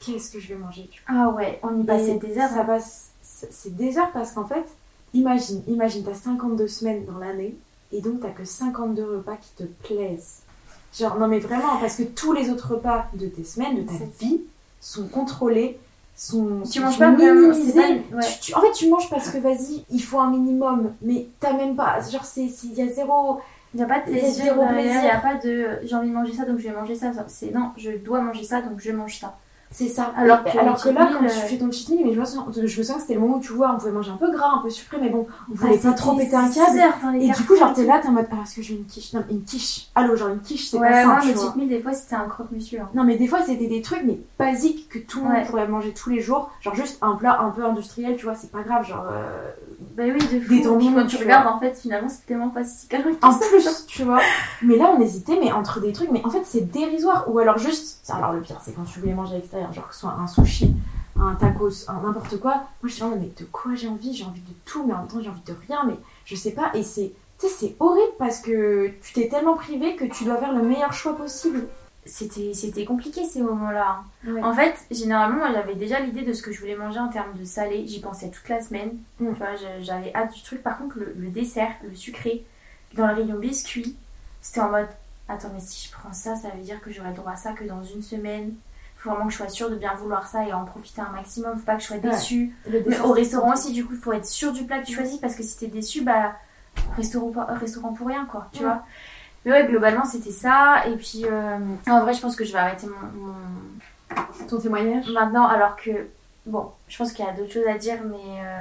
qu'est-ce que je vais manger? Ah ouais, on y passait des heures. Ça hein. passe, c'est des heures parce qu'en fait, imagine, imagine, t'as 52 semaines dans l'année et donc t'as que 52 repas qui te plaisent. Genre, non mais vraiment, parce que tous les autres repas de tes semaines, de ta vie, sont contrôlés, sont. Tu sont manges pas minimisés. pas- ouais. Tu- tu- en fait, tu manges parce que vas-y, il faut un minimum, mais t'as même pas. Genre, il y a zéro. Il n'y a pas de plaisir il n'y a pas de j'ai envie de manger ça donc je vais manger ça. C'est non, je dois manger ça donc je mange ça. C'est ça. Alors que alors le que là, quand tu euh, fais ton cheat meal, mais je me sens, je me sens que c'était le moment où tu vois, on pouvait manger un peu gras, un peu sucré, mais bon, on voulait Ah, pas trop péter un câble. Et du coup, genre, t'es là, t'es en mode, ah, est-ce que veux une quiche Non, une quiche. Allô, genre, une quiche, c'est Ouais, pas simple, le tu vois. cheat meal des fois c'était un croque-monsieur. hein. Non, mais des fois, c'était des trucs, mais basiques que tout le monde Ouais. pourrait manger tous les jours. Genre, juste un plat un peu industriel, tu vois, c'est pas grave. Genre, euh, Bah oui, de fou. Des quand tu regardes, en fait, finalement, c'est tellement pas si calorique que en plus, tu vois. Mais là, on hésitait, mais entre des trucs, mais en fait, c'est dérisoire. Ou alors, juste. Alors, le pire, c'est quand tu voulais manger à l'extérieur, genre, que ce soit un sushi, un tacos, un n'importe quoi. Moi, je suis mode, mais de quoi j'ai envie? J'ai envie de tout, mais en même temps, j'ai envie de rien, mais je sais pas. Et c'est. Tu sais, c'est horrible parce que tu t'es tellement privé que tu dois faire le meilleur choix possible. C'était, c'était compliqué ces moments-là. hein. Ouais. En fait, généralement, moi j'avais déjà l'idée de ce que je voulais manger en termes de salé. J'y pensais toute la semaine. Mm. Tu vois, j'avais hâte du truc. Par contre, le, le dessert, le sucré, dans le rayon biscuit, c'était en mode Attends, mais si je prends ça, ça veut dire que j'aurai droit à ça que dans une semaine. Faut vraiment que je sois sûre de bien vouloir ça et en profiter un maximum. Faut pas que je sois déçue. Mais au restaurant aussi, du coup, il faut être sûr du plat que tu choisis parce que si t'es déçu, bah, restaurant, pour rien, quoi, tu Ouais. vois. Mais ouais, globalement, c'était ça. Et puis, euh, en vrai, je pense que je vais arrêter mon, mon- Ton témoignage Maintenant, alors que, bon, je pense qu'il y a d'autres choses à dire, mais euh,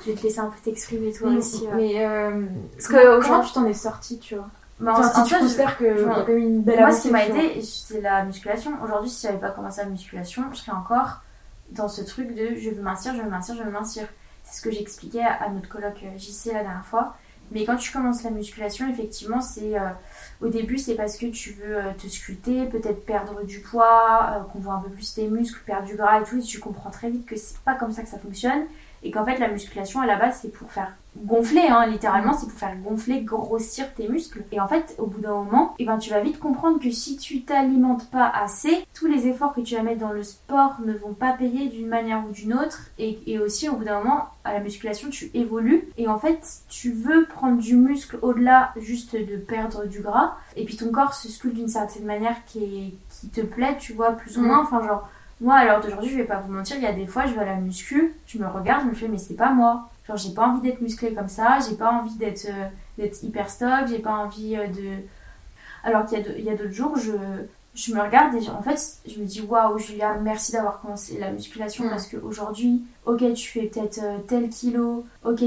je vais te laisser un peu t'exprimer toi Mais, aussi. ouais. mais euh, Parce que comment tu t'en es sorti, tu vois? En- Enfin, en si tu considères a je- quand même une belle Moi, ce qui m'a aidé, c'est la musculation. Aujourd'hui, si j'avais pas commencé la musculation, je serais encore dans ce truc de je veux mincir, je veux mincir, je veux mincir. C'est ce que j'expliquais à, notre coloc euh, JC la dernière fois. Mais quand tu commences la musculation, effectivement, c'est euh, au début, c'est parce que tu veux euh, te sculpter, peut-être perdre du poids, euh, qu'on voit un peu plus tes muscles, perdre du gras et tout. Et tu comprends très vite que c'est pas comme ça que ça fonctionne. Et qu'en fait, la musculation à la base, c'est pour faire gonfler, hein, littéralement, c'est pour faire gonfler, grossir tes muscles. Et en fait, au bout d'un moment, eh ben, tu vas vite comprendre que si tu t'alimentes pas assez, tous les efforts que tu vas mettre dans le sport ne vont pas payer d'une manière ou d'une autre. Et, et aussi, au bout d'un moment, à la musculation, tu évolues. Et en fait, tu veux prendre du muscle au-delà juste de perdre du gras. Et puis ton corps se sculpte d'une certaine manière qui, est, qui te plaît, tu vois, plus ou Mm. moins. Enfin, genre, moi, à l'heure d'aujourd'hui, je vais pas vous mentir, il y a des fois, je vais à la muscu, je me regarde, je me fais, mais c'est pas moi. Genre, j'ai pas envie d'être musclée comme ça, j'ai pas envie d'être euh, hyper stock, j'ai pas envie euh, de. Alors qu'il y a d'autres jours, je, je me regarde et en fait, je me dis, waouh, Julia, merci d'avoir commencé la musculation Mm. parce qu'aujourd'hui, ok, tu fais peut-être euh, tel kilo, ok,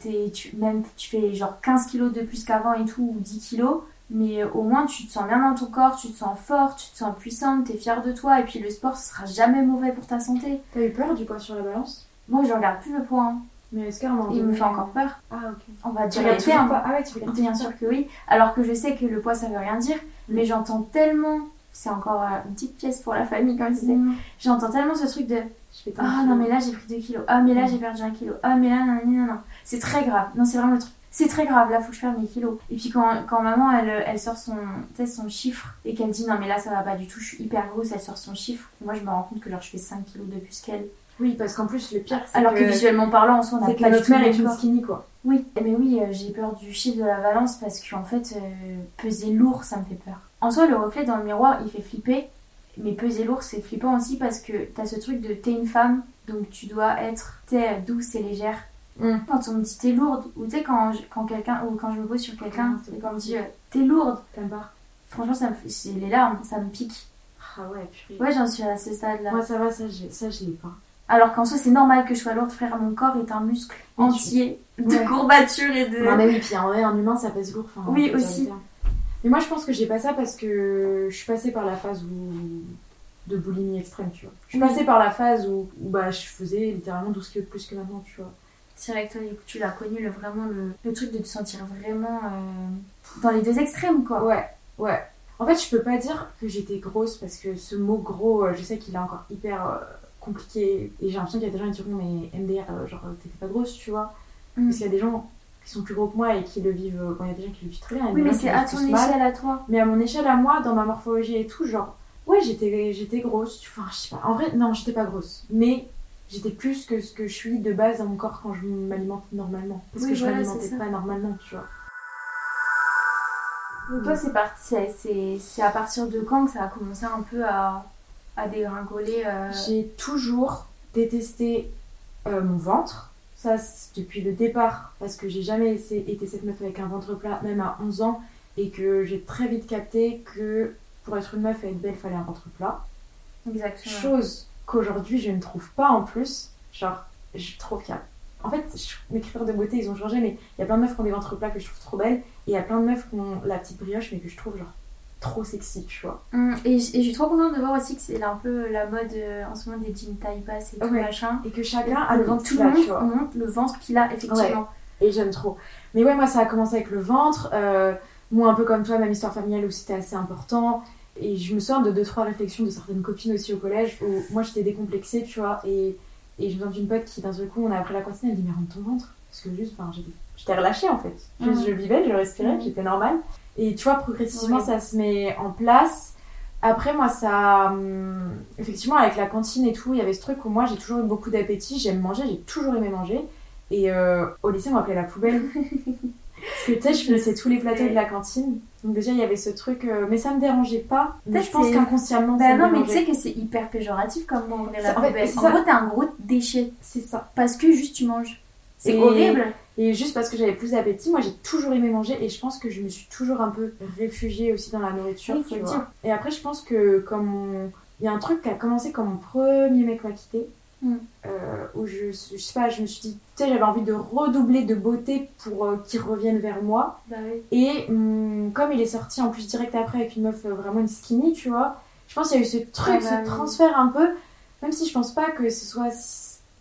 t'es- tu, même tu fais genre 15 kilos de plus qu'avant et tout, ou 10 kilos. Mais euh, au moins tu te sens bien dans ton corps, tu te sens forte, tu te sens puissante, t'es fière de toi et puis le sport ce sera jamais mauvais pour ta santé. T'as eu peur du poids sur la balance? Moi je regarde plus le poids, hein. Mais est-ce il me fait encore peur. Ah, ok. On va dire les termes. Ah ouais, tu Bien sûr que oui. Alors que je sais que le poids ça veut rien dire, mais j'entends tellement, c'est encore euh, une petite pièce pour la famille comme disais, Mmh. j'entends tellement ce truc de ah non mais là j'ai pris 2 kilos, ah mais là j'ai perdu 1 kilo, ah mais là non non non, c'est très grave, non c'est vraiment le truc. C'est très grave, là faut que je perde mes kilos. Et puis quand, quand maman elle, elle sort son, son chiffre et qu'elle dit non mais là ça va pas du tout, je suis hyper grosse, elle sort son chiffre, moi je me rends compte que genre je fais 5 kilos de plus qu'elle. Oui, parce qu'en plus le pire c'est Alors que, visuellement parlant, en soi on a que notre mère est une skinny quoi. Oui, mais oui, euh, j'ai peur du chiffre de la balance parce qu'en fait, euh, peser lourd ça me fait peur. En soi, le reflet dans le miroir il fait flipper, mais peser lourd c'est flippant aussi parce que t'as ce truc de t'es une femme, donc tu dois être t'es douce et légère. Mm. Quand on me dit t'es lourde, ou tu sais, quand, je- quand quelqu'un, ou quand je me pose sur quelqu'un, et qu'on me dit t'es lourde, T'aimes pas franchement, ça me fait, c'est les larmes, ça me pique. Ah ouais, purée. Ouais, j'en suis à ce stade-là. Moi ça va, ça, j'ai- ça je l'ai pas. Alors qu'en soi, c'est normal que je sois lourde, frère, mon corps est un muscle tu- entier de Ouais. courbatures et de. Non mais oui, puis en vrai, un humain ça pèse lourd. Enfin, Oui, aussi. Mais moi je pense que j'ai pas ça parce que je suis passée par la phase où de boulimie extrême, tu vois. Je suis Oui. passée par la phase où, où, bah, je faisais littéralement 12 kilos de plus que maintenant, tu vois. C'est vrai que toi, tu l'as connu, le, vraiment le, le truc de te sentir vraiment euh, dans les deux extrêmes, quoi. Ouais, ouais. En fait, je peux pas dire que j'étais grosse parce que ce mot gros, euh, je sais qu'il est encore hyper euh, compliqué et j'ai l'impression qu'il y a des gens qui diront mais MDR, genre t'étais pas grosse, tu vois. Mm. Parce qu'il y a des gens qui sont plus gros que moi et qui le vivent, bon, il y a des gens qui le vivent très bien. Oui, mais c'est à ton mal. échelle, à toi. Mais à mon échelle, à moi, dans ma morphologie et tout, genre, ouais, j'étais, grosse. Enfin, je sais pas. En vrai, non, j'étais pas grosse. Mais j'étais plus que ce que je suis de base dans mon corps quand je m'alimente normalement. Parce Oui, que je voilà, m'alimentais pas normalement, tu vois. Donc, toi, c'est parti, à partir de quand que ça a commencé un peu à, à dégringoler euh, J'ai toujours détesté euh, mon ventre. Ça, depuis le départ. Parce que j'ai jamais été cette meuf avec un ventre plat, même à 11 ans. Et que j'ai très vite capté que pour être une meuf et être belle, il fallait un ventre plat. Exactement. Chose qu'aujourd'hui je ne trouve pas en plus. Genre, je trouve qu'il y a. En fait, je- mes critères de beauté ils ont changé, mais il y a plein de meufs qui ont des ventres plats que je trouve trop belles. Et il y a plein de meufs qui ont la petite brioche, mais que je trouve genre trop sexy, tu vois. Hum, et, je suis trop contente de voir aussi que c'est un peu la mode euh, en ce moment des jeans taille basse et tout Ouais. machin. Et que chacun a le ventre tout qu'il le a, monde tu vois. le ventre qu'il a, effectivement. Et j'aime trop. Mais ouais, moi ça a commencé avec le ventre. Euh, moi, un peu comme toi, même histoire familiale où c'était assez important. Et je me souviens de deux, trois réflexions de certaines copines aussi au collège où moi j'étais décomplexée, tu vois. Et, et je me souviens d'une pote qui, d'un seul coup, on a appris la cantine, elle me dit Mais rentre ton ventre. Parce que juste, enfin, j'étais- relâchée en fait. Juste, je vivais, je respirais, Mhm. j'étais normale. Et tu vois, progressivement, ça se met en place. Après, moi, ça. hum, effectivement, avec la cantine et tout, il y avait ce truc où moi, j'ai toujours eu beaucoup d'appétit, j'aime manger, j'ai toujours aimé manger. Et euh, au lycée, on m'appelait la poubelle. *laughs* Parce que tu sais, je finissais tous les plateaux de la cantine. Donc, déjà, il y avait ce truc. euh, mais ça me dérangeait pas. Mais je pense qu'inconsciemment, Bah ça me non, mais tu sais que c'est hyper péjoratif comme mot, ouvrir la en fait, En ça. gros, t'es un gros déchet. C'est ça. Parce que juste tu manges. C'est Et- horrible. Et juste parce que j'avais plus d'appétit, moi j'ai toujours aimé manger et je pense que je me suis toujours un peu réfugiée aussi dans la nourriture. Oui, tu vois. Et après, je pense que comme on- il y a un truc qui a commencé quand mon premier mec m'a quitté, Mm. euh, où je, je sais pas, je me suis dit, tu sais, j'avais envie de redoubler de beauté pour euh, qu'il revienne vers moi. Bah oui. Et hum, comme il est sorti en plus direct après avec une meuf euh, vraiment une skinny, tu vois, je pense qu'il y a eu ce truc, Ah bah ce oui. transfert un peu, même si je pense pas que ce soit.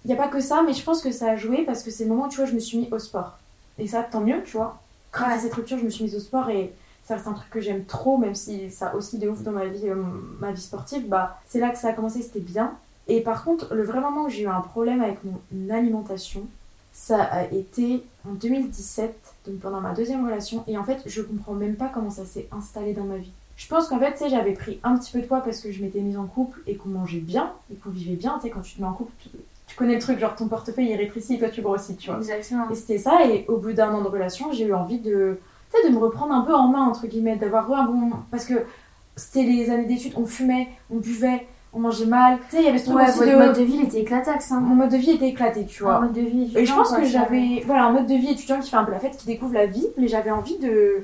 Il n'y a pas que ça, mais je pense que ça a joué parce que c'est le moment où tu vois, je me suis mis au sport. Et ça, tant mieux, tu vois. Grâce à cette rupture, je me suis mise au sport et ça reste un truc que j'aime trop, même si ça aussi de ouf dans ma vie, euh, ma vie sportive. Bah, c'est là que ça a commencé, c'était bien. Et par contre, le vrai moment où j'ai eu un problème avec mon alimentation, ça a été en 2017, donc pendant ma deuxième relation. Et en fait, je comprends même pas comment ça s'est installé dans ma vie. Je pense qu'en fait, tu sais, j'avais pris un petit peu de poids parce que je m'étais mise en couple et qu'on mangeait bien et qu'on vivait bien. Tu sais, quand tu te mets en couple, tu, tu connais le truc, genre ton portefeuille il rétrécit et toi tu grossis, tu vois. Exactement. Et c'était ça, et au bout d'un an de relation, j'ai eu envie de, tu sais, de me reprendre un peu en main, entre guillemets, d'avoir un bon. Parce que c'était les années d'études, on fumait, on buvait, on mangeait mal. Tu sais, il y avait ce truc Ouais, aussi votre de. mode de vie était éclataxe. Hein. Mon mode de vie était éclaté, tu vois. Un mode de vie Et je pense quoi, que j'avais voilà un mode de vie étudiant qui fait un peu la fête, qui découvre la vie, mais j'avais envie de,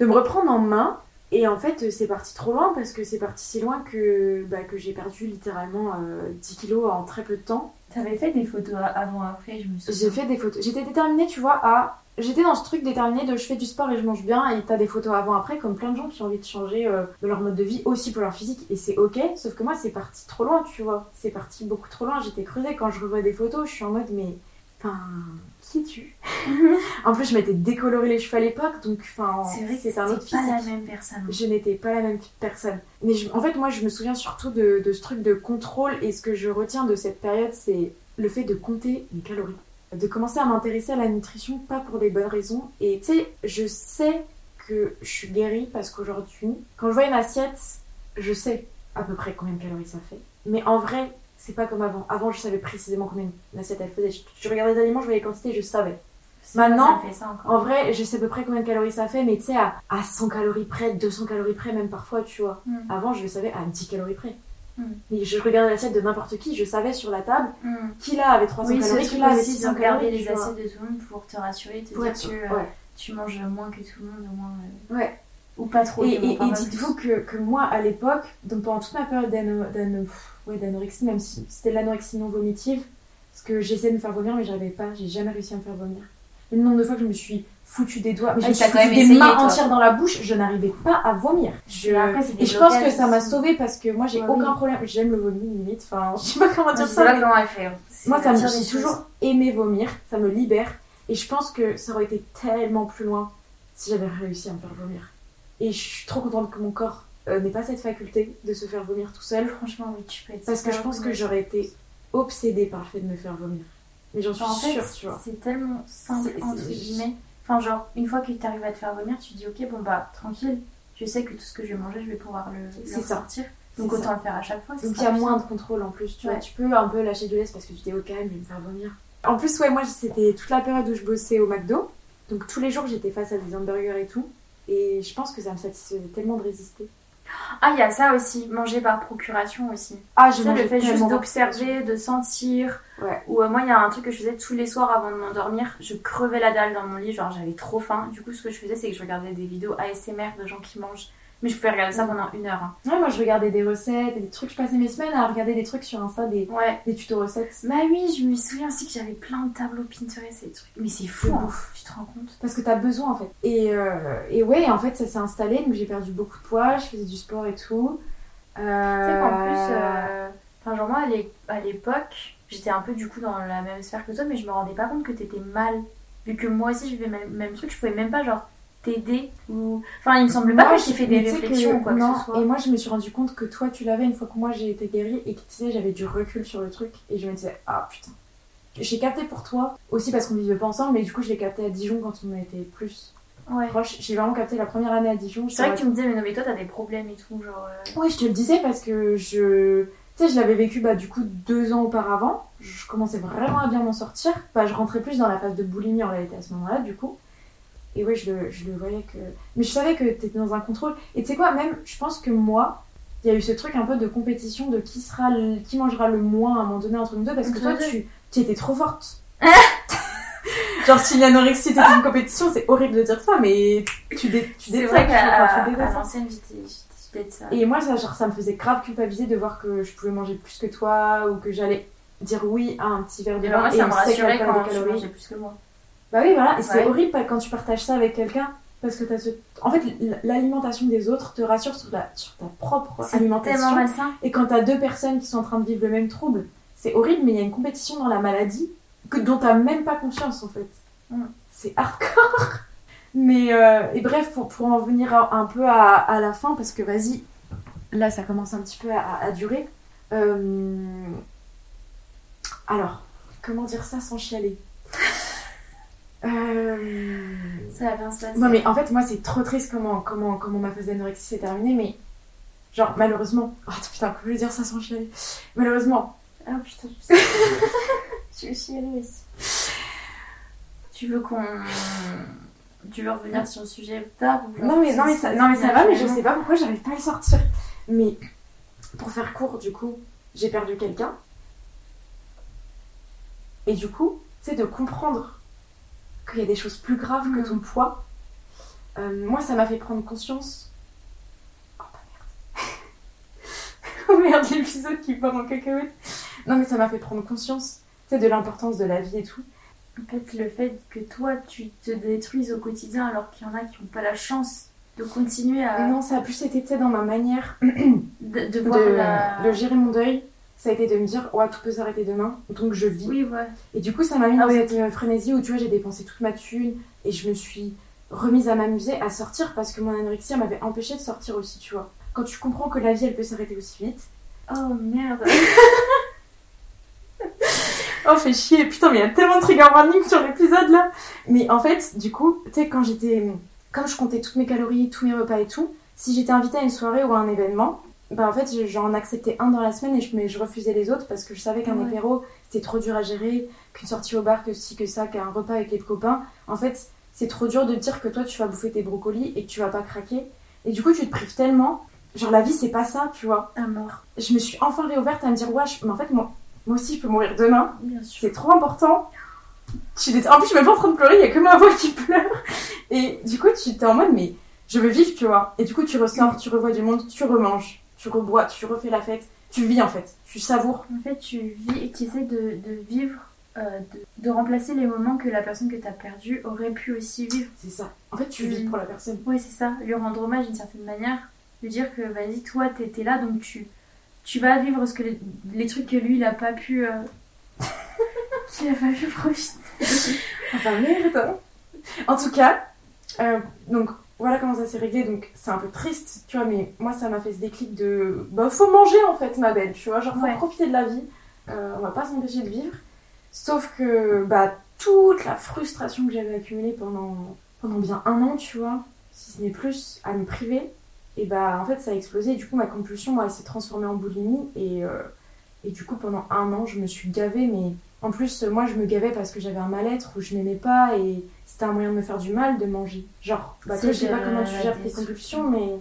de me reprendre en main. Et en fait, c'est parti trop loin parce que c'est parti si loin que, bah, que j'ai perdu littéralement euh, 10 kilos en très peu de temps. T'avais fait des photos avant-après, je me J'ai souviens. fait des photos. J'étais déterminée, tu vois, à. J'étais dans ce truc déterminé de je fais du sport et je mange bien et t'as des photos avant-après comme plein de gens qui ont envie de changer euh, de leur mode de vie aussi pour leur physique et c'est ok sauf que moi c'est parti trop loin tu vois c'est parti beaucoup trop loin j'étais creusée quand je revois des photos je suis en mode mais enfin qui es-tu? *laughs* En plus je m'étais décoloré les cheveux à l'époque donc enfin C'est un autre pas la même personne. je n'étais pas la même personne. Mais je- en fait, moi, je me souviens surtout de, de ce truc de contrôle et ce que je retiens de cette période, c'est le fait de compter mes calories. De commencer à m'intéresser à la nutrition, pas pour des bonnes raisons. Et tu sais, je sais que je suis guérie parce qu'aujourd'hui, quand je vois une assiette, je sais à peu près combien de calories ça fait. Mais en vrai, c'est pas comme avant. Avant, je savais précisément combien d'assiettes elle faisait. Je, je regardais les aliments, je voyais les quantités, je savais. Maintenant, ça me fait ça encore. En vrai, je sais à peu près combien de calories ça fait, mais tu sais, à, à 100 calories près, 200 calories près, même parfois, tu vois. Mm. Avant, je le savais à 10 calories près. Mm. Je regardais l'assiette de n'importe qui, je savais sur la table Mm. qui là avait 300 Oui, calories, qui là avait aussi 600 regarder calories. les assiettes de tout le monde pour te rassurer, te Pour dire être- que euh, ouais. tu manges moins que tout le monde, au moins. euh, Ouais. Ou pas trop. Et, et- et dites-vous que, que moi, à l'époque, donc pendant toute ma période d'ano- d'ano- pff, ouais, d'anorexie, même si c'était de l'anorexie non vomitive, parce que j'essayais de me faire vomir, mais j'arrivais pas, j'ai jamais réussi à me faire vomir. Le nombre de fois que je me suis foutu des doigts, mais je me suis foutu des essayé, mains toi. entières dans la bouche, je n'arrivais pas à vomir. Je- après, des Et je pense que ça m'a sauvée parce que moi j'ai Ouais, aucun oui. problème, j'aime le vomi limite, enfin *laughs* je sais pas comment dire ça. mais- comment elle fait. hein. Moi, ça me j'ai toujours aimé vomir, ça me libère. Et je pense que ça aurait été tellement plus loin si j'avais réussi à me faire vomir. Et je suis trop contente que mon corps euh, n'ait pas cette faculté de se faire vomir tout seul. Franchement, oui, tu peux être. Parce que je pense que j'aurais été obsédée par le fait de me faire vomir. Mais j'en suis en fait, sûre, tu vois. c'est tellement simple, entre guillemets. Enfin, genre, une fois que tu arrives à te faire vomir, tu dis, ok, bon bah, tranquille, je sais que tout ce que je vais manger, je vais pouvoir le, sortir. Donc autant ça. le faire à chaque fois. Donc il y a moins de contrôle en plus, tu vois. Tu peux un peu lâcher du lest parce que tu dis, ok, je vais me faire vomir. En plus, ouais, moi c'était toute la période où je bossais au McDo. Donc tous les jours j'étais face à des hamburgers et tout. Et je pense que ça me satisfaisait tellement de résister. Ah, il y a ça aussi, manger par procuration aussi. Ah, j'ai le fait juste d'observer, de sentir. Ouais. Ou euh, moi, il y a un truc que je faisais tous les soirs avant de m'endormir. Je crevais la dalle dans mon lit, genre j'avais trop faim. Du coup, ce que je faisais, c'est que je regardais des vidéos ASMR de gens qui mangent. Mais je pouvais regarder ça pendant une heure. hein. Ouais, moi je regardais des recettes et des trucs. Je passais mes semaines à regarder des trucs sur Insta, des, Ouais. des tutos recettes. Bah oui, je me souviens aussi que j'avais plein de tableaux Pinterest et des trucs. Mais c'est fou, hein. tu te rends compte? Parce que t'as besoin en fait. Et, euh, et ouais, en fait ça s'est installé. Donc j'ai perdu beaucoup de poids, je faisais du sport et tout. Euh... Tu sais qu'en plus, euh, enfin, genre moi à l'époque, j'étais un peu du coup dans la même sphère que toi, mais je me rendais pas compte que t'étais mal. Vu que moi aussi je vivais le même, truc, je pouvais même pas genre t'aider ou. Enfin, il me semble pas que j'ai fait des réflexions que- ou quoi non, que ce soit. Et moi je me suis rendu compte que toi tu l'avais une fois que moi j'ai été guérie et que tu sais j'avais du recul sur le truc et je me disais ah putain. J'ai capté pour toi aussi parce qu'on vivait pas ensemble mais du coup je l'ai capté à Dijon quand on était plus Ouais. J'ai vraiment capté la première année à Dijon. C'est vrai que tu me disais, mais non, mais toi t'as des problèmes et tout, genre. euh, Ouais, je te le disais parce que je. Sais, je l'avais vécu bah, du coup deux ans auparavant. Je commençais vraiment à bien m'en sortir. Enfin, je rentrais plus dans la phase de boulimie en réalité à ce moment-là, du coup. Et ouais, je le, je le voyais que. Mais je savais que t'étais dans un contrôle. Et tu sais quoi, même, je pense que moi, il y a eu ce truc un peu de compétition de qui sera le- qui mangera le moins à un moment donné entre nous deux parce que toi, tu, tu étais trop forte. *laughs* Genre, si l'anorexie était une compétition, c'est horrible de dire ça, mais tu, dé, tu C'est détestes, vrai enfin, qu'à l'ancienne, j'étais ça. Et moi, ça, genre, ça me faisait grave culpabiliser de voir que je pouvais manger plus que toi ou que j'allais dire oui à un petit verre de Et vin moi, et ça me rassurait quand tu calories. mangeais plus que moi. Bah oui, voilà. Et c'est horrible quand tu partages ça avec quelqu'un parce que t'as ce... En fait, l'alimentation des autres te rassure sur, la... sur ta propre alimentation. Et quand t'as deux personnes qui sont en train de vivre le même trouble, c'est horrible, mais il y a une compétition dans la maladie que, dont t'as même pas conscience en fait. Mm. C'est hardcore. Mais euh, et bref, pour, pour en venir à- un peu à, à la fin, parce que vas-y, là ça commence un petit peu à, à durer. Euh, Alors, comment dire ça sans chialer? *laughs* Euh, Ça va bien se passer. non mais en fait moi c'est trop triste comment comment comment ma phase d'anorexie s'est terminée mais genre malheureusement oh putain comment je vais dire ça sans chialer? Malheureusement Ah putain, je sais. *laughs* je vais chialer aussi. Tu veux qu'on. Tu veux revenir sur le sujet plus tard ou non mais non mais ça non mais ça va mais je sais pas pourquoi j'arrive pas à le sortir. Mais pour faire court du coup j'ai perdu quelqu'un. Et du coup c'est de comprendre qu'il y a des choses plus graves que Mhm. ton poids Euh, moi ça m'a fait prendre conscience. Oh bah merde. *laughs* Oh merde l'épisode qui part en cacahuète. Non mais ça m'a fait prendre conscience de l'importance de la vie et tout En fait, le fait que toi, tu te détruises au quotidien alors qu'il y en a qui n'ont pas la chance de continuer à. non ça a plus été dans ma manière De, de voir de, la. de gérer mon deuil, ça a été de me dire, ouais, tout peut s'arrêter demain, donc je vis. Oui, ouais. Et du coup, ça m'a mis Ah dans oui, cette euh, frénésie où, tu vois, j'ai dépensé toute ma thune et je me suis remise à m'amuser, à sortir parce que mon anorexie m'avait empêché de sortir aussi, tu vois. Quand tu comprends que la vie, elle peut s'arrêter aussi vite. Oh merde. *laughs* oh, fait chier. Putain, mais il y a tellement de trigger warning sur l'épisode là. Mais en fait, du coup, tu sais, quand j'étais. Comme je comptais toutes mes calories, tous mes repas et tout, si j'étais invitée à une soirée ou à un événement, bah en fait, j'en acceptais un dans la semaine et je, mais je refusais les autres parce que je savais qu'un Ouais. apéro, c'était trop dur à gérer, qu'une sortie au bar, que ci, que ça, qu'un repas avec les copains. En fait, c'est trop dur de dire que toi, tu vas bouffer tes brocolis et que tu vas pas craquer. Et du coup, tu te prives tellement. Genre, la vie, c'est pas ça, tu vois. À mort. Je me suis enfin réouverte à me dire, ouais, je- mais en fait, moi, moi aussi, je peux mourir demain. C'est trop important. En plus, je suis même pas en train de pleurer, il y a que ma voix qui pleure. Et du coup, tu t'es en mode, mais je veux vivre, tu vois. Et du coup, tu ressors, tu revois du monde, tu remanges, tu rebois, tu refais la fête. Tu vis, en fait. Tu savoures. En fait, tu vis et tu essaies de, de vivre, euh, de, de remplacer les moments que la personne que tu as perdue aurait pu aussi vivre. C'est ça. En fait, tu vis pour la personne. Oui, c'est ça. Lui rendre hommage d'une certaine manière. Lui dire que vas-y, toi, t'étais là, donc tu, tu vas vivre ce que les, les trucs que lui, il a pas pu. Euh... *laughs* qu'il a pas pu profiter. Enfin, merde. hein. En tout cas, euh, donc voilà comment ça s'est réglé. Donc c'est un peu triste, tu vois, mais moi ça m'a fait ce déclic de bah faut manger en fait, ma belle, tu vois, genre faut Ouais. profiter de la vie. Euh, on va pas s'empêcher de vivre. Sauf que bah toute la frustration que j'avais accumulée pendant pendant bien un an, tu vois, si ce n'est plus, à me priver, et bah en fait ça a explosé. Et du coup ma compulsion, moi, elle s'est transformée en boulimie et euh, et du coup pendant un an je me suis gavée, mais en plus, moi, je me gavais parce que j'avais un mal-être où je m'aimais pas et c'était un moyen de me faire du mal de manger. Genre, bah, toi, je sais pas comment tu gères tes compulsions, mais.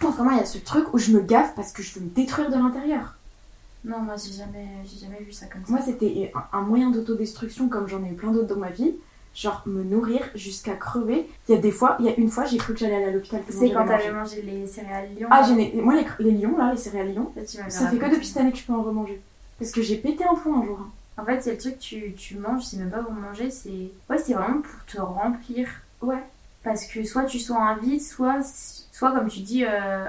Moi, vraiment, il y a ce truc où je me gave parce que je veux me détruire de l'intérieur. Non, moi, j'ai jamais, j'ai jamais vu ça comme ça. Moi, c'était un moyen d'autodestruction comme j'en ai eu plein d'autres dans ma vie. Genre, me nourrir jusqu'à crever. Il y a des fois, il y a une fois, j'ai cru que j'allais aller à l'hôpital. c'est quand t'avais mangé. les céréales Lyon. Ah, j'ai moi, les, les lions, là, les céréales lions, Ça, tu ça fait que depuis cette année que je peux en remanger. Parce que j'ai pété un plomb un jour. hein. En fait, c'est le truc, tu, tu manges, c'est même pas pour manger, c'est. Ouais, c'est vraiment pour te remplir. Ouais. Parce que soit tu sens un vide, soit, soit comme tu dis, euh,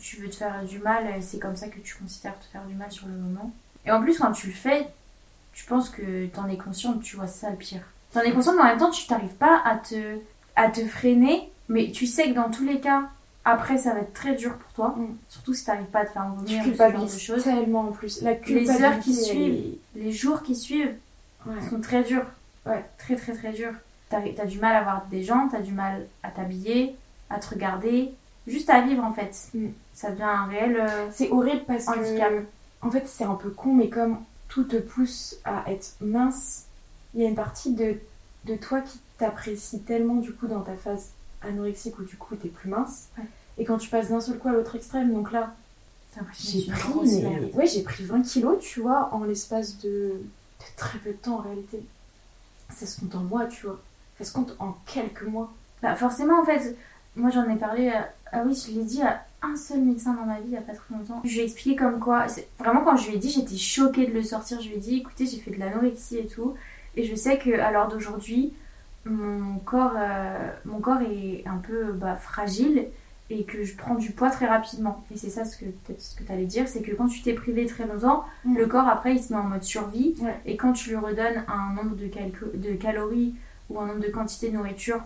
tu veux te faire du mal, c'est comme ça que tu considères te faire du mal sur le moment. Et en plus, quand tu le fais, tu penses que t'en es consciente, tu vois, ça le pire. T'en es consciente, mais en même temps, tu t'arrives pas à te, à te freiner, mais tu sais que dans tous les cas, après, ça va être très dur pour toi. Mm. Surtout si t'arrives pas à te faire Tu genre de culpabilises choses. tellement en plus. La Les heures qui suivent. est- Les jours qui suivent, Ouais. sont très durs. Ouais. Très très très durs. T'as as du mal à voir des gens, t'as du mal à t'habiller, à te regarder, juste à vivre en fait. Mm. Ça devient un réel. euh, C'est horrible parce Handicap. que, en fait, c'est un peu con, mais comme tout te pousse à être mince, il y a une partie de, de toi qui t'apprécie tellement, du coup, dans ta phase anorexique où, du coup, t'es plus mince. Ouais. Et quand tu passes d'un seul coup à l'autre extrême, donc là, j'ai pris, mais- ouais, j'ai pris 20 kilos, tu vois, en l'espace de, de très peu de temps en réalité. Ça se compte en mois, tu vois. Ça se compte en quelques mois. Bah, forcément en fait, moi j'en ai parlé. à- Ah oui, je l'ai dit à un seul médecin dans ma vie il y a pas très longtemps. Je lui ai expliqué comme quoi. Vraiment quand je lui ai dit, j'étais choquée de le sortir. Je lui ai dit, écoutez, j'ai fait de l'anorexie et tout, et je sais que à l'heure d'aujourd'hui, mon corps, euh, mon corps est un peu bah, fragile et que je prends du poids très rapidement. Et c'est ça ce que peut-être ce que tu allais dire, c'est que quand tu t'es privé très longtemps, Mm. le corps après il se met en mode survie Ouais. et quand tu lui redonnes un nombre de, de calories ou un nombre de quantités de nourriture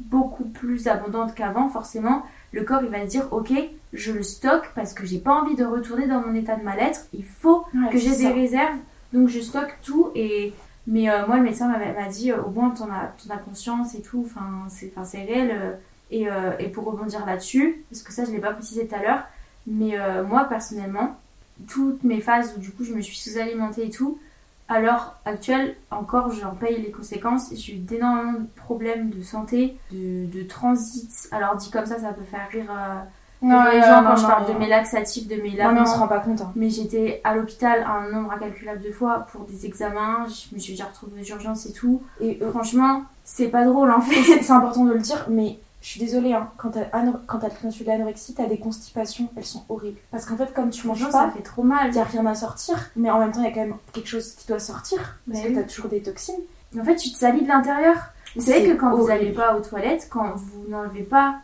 beaucoup plus abondante qu'avant, forcément, le corps il va se dire ok, je le stocke parce que j'ai pas envie de retourner dans mon état de mal-être, il faut Ouais, que j'ai des réserves, donc je stocke tout et mais euh, moi le médecin m'a dit euh, au moins t'en as, conscience et tout, c'est enfin, c'est réel euh, et, et pour rebondir là-dessus, parce que ça je l'ai pas précisé tout à l'heure, mais moi personnellement, toutes mes phases où du coup je me suis sous-alimentée et tout, à l'heure actuelle encore j'en paye les conséquences, j'ai eu d'énormément de problèmes de santé, de, de transit, alors dit comme ça ça peut faire rire Non, les non, gens quand je parle de mes laxatifs, de mes Non, mais lavements. on se rend pas compte. hein. Mais j'étais à l'hôpital un nombre incalculable de fois pour des examens, je me suis déjà retrouvée d'urgence et tout. Et euh, Franchement, c'est pas drôle en fait. c'est important de le dire, mais je suis désolée, hein, quand t'as quand as l'anorexie, t'as des constipations, elles sont horribles. Parce qu'en fait, comme tu manges Franchement, ça pas, fait trop mal. il y a rien à sortir, mais en même temps, il y a quand même quelque chose qui doit sortir, parce que oui. t'as toujours des toxines. En fait, tu te salis de l'intérieur. Vous savez que quand vous n'allez pas aux toilettes, quand vous n'enlevez pas,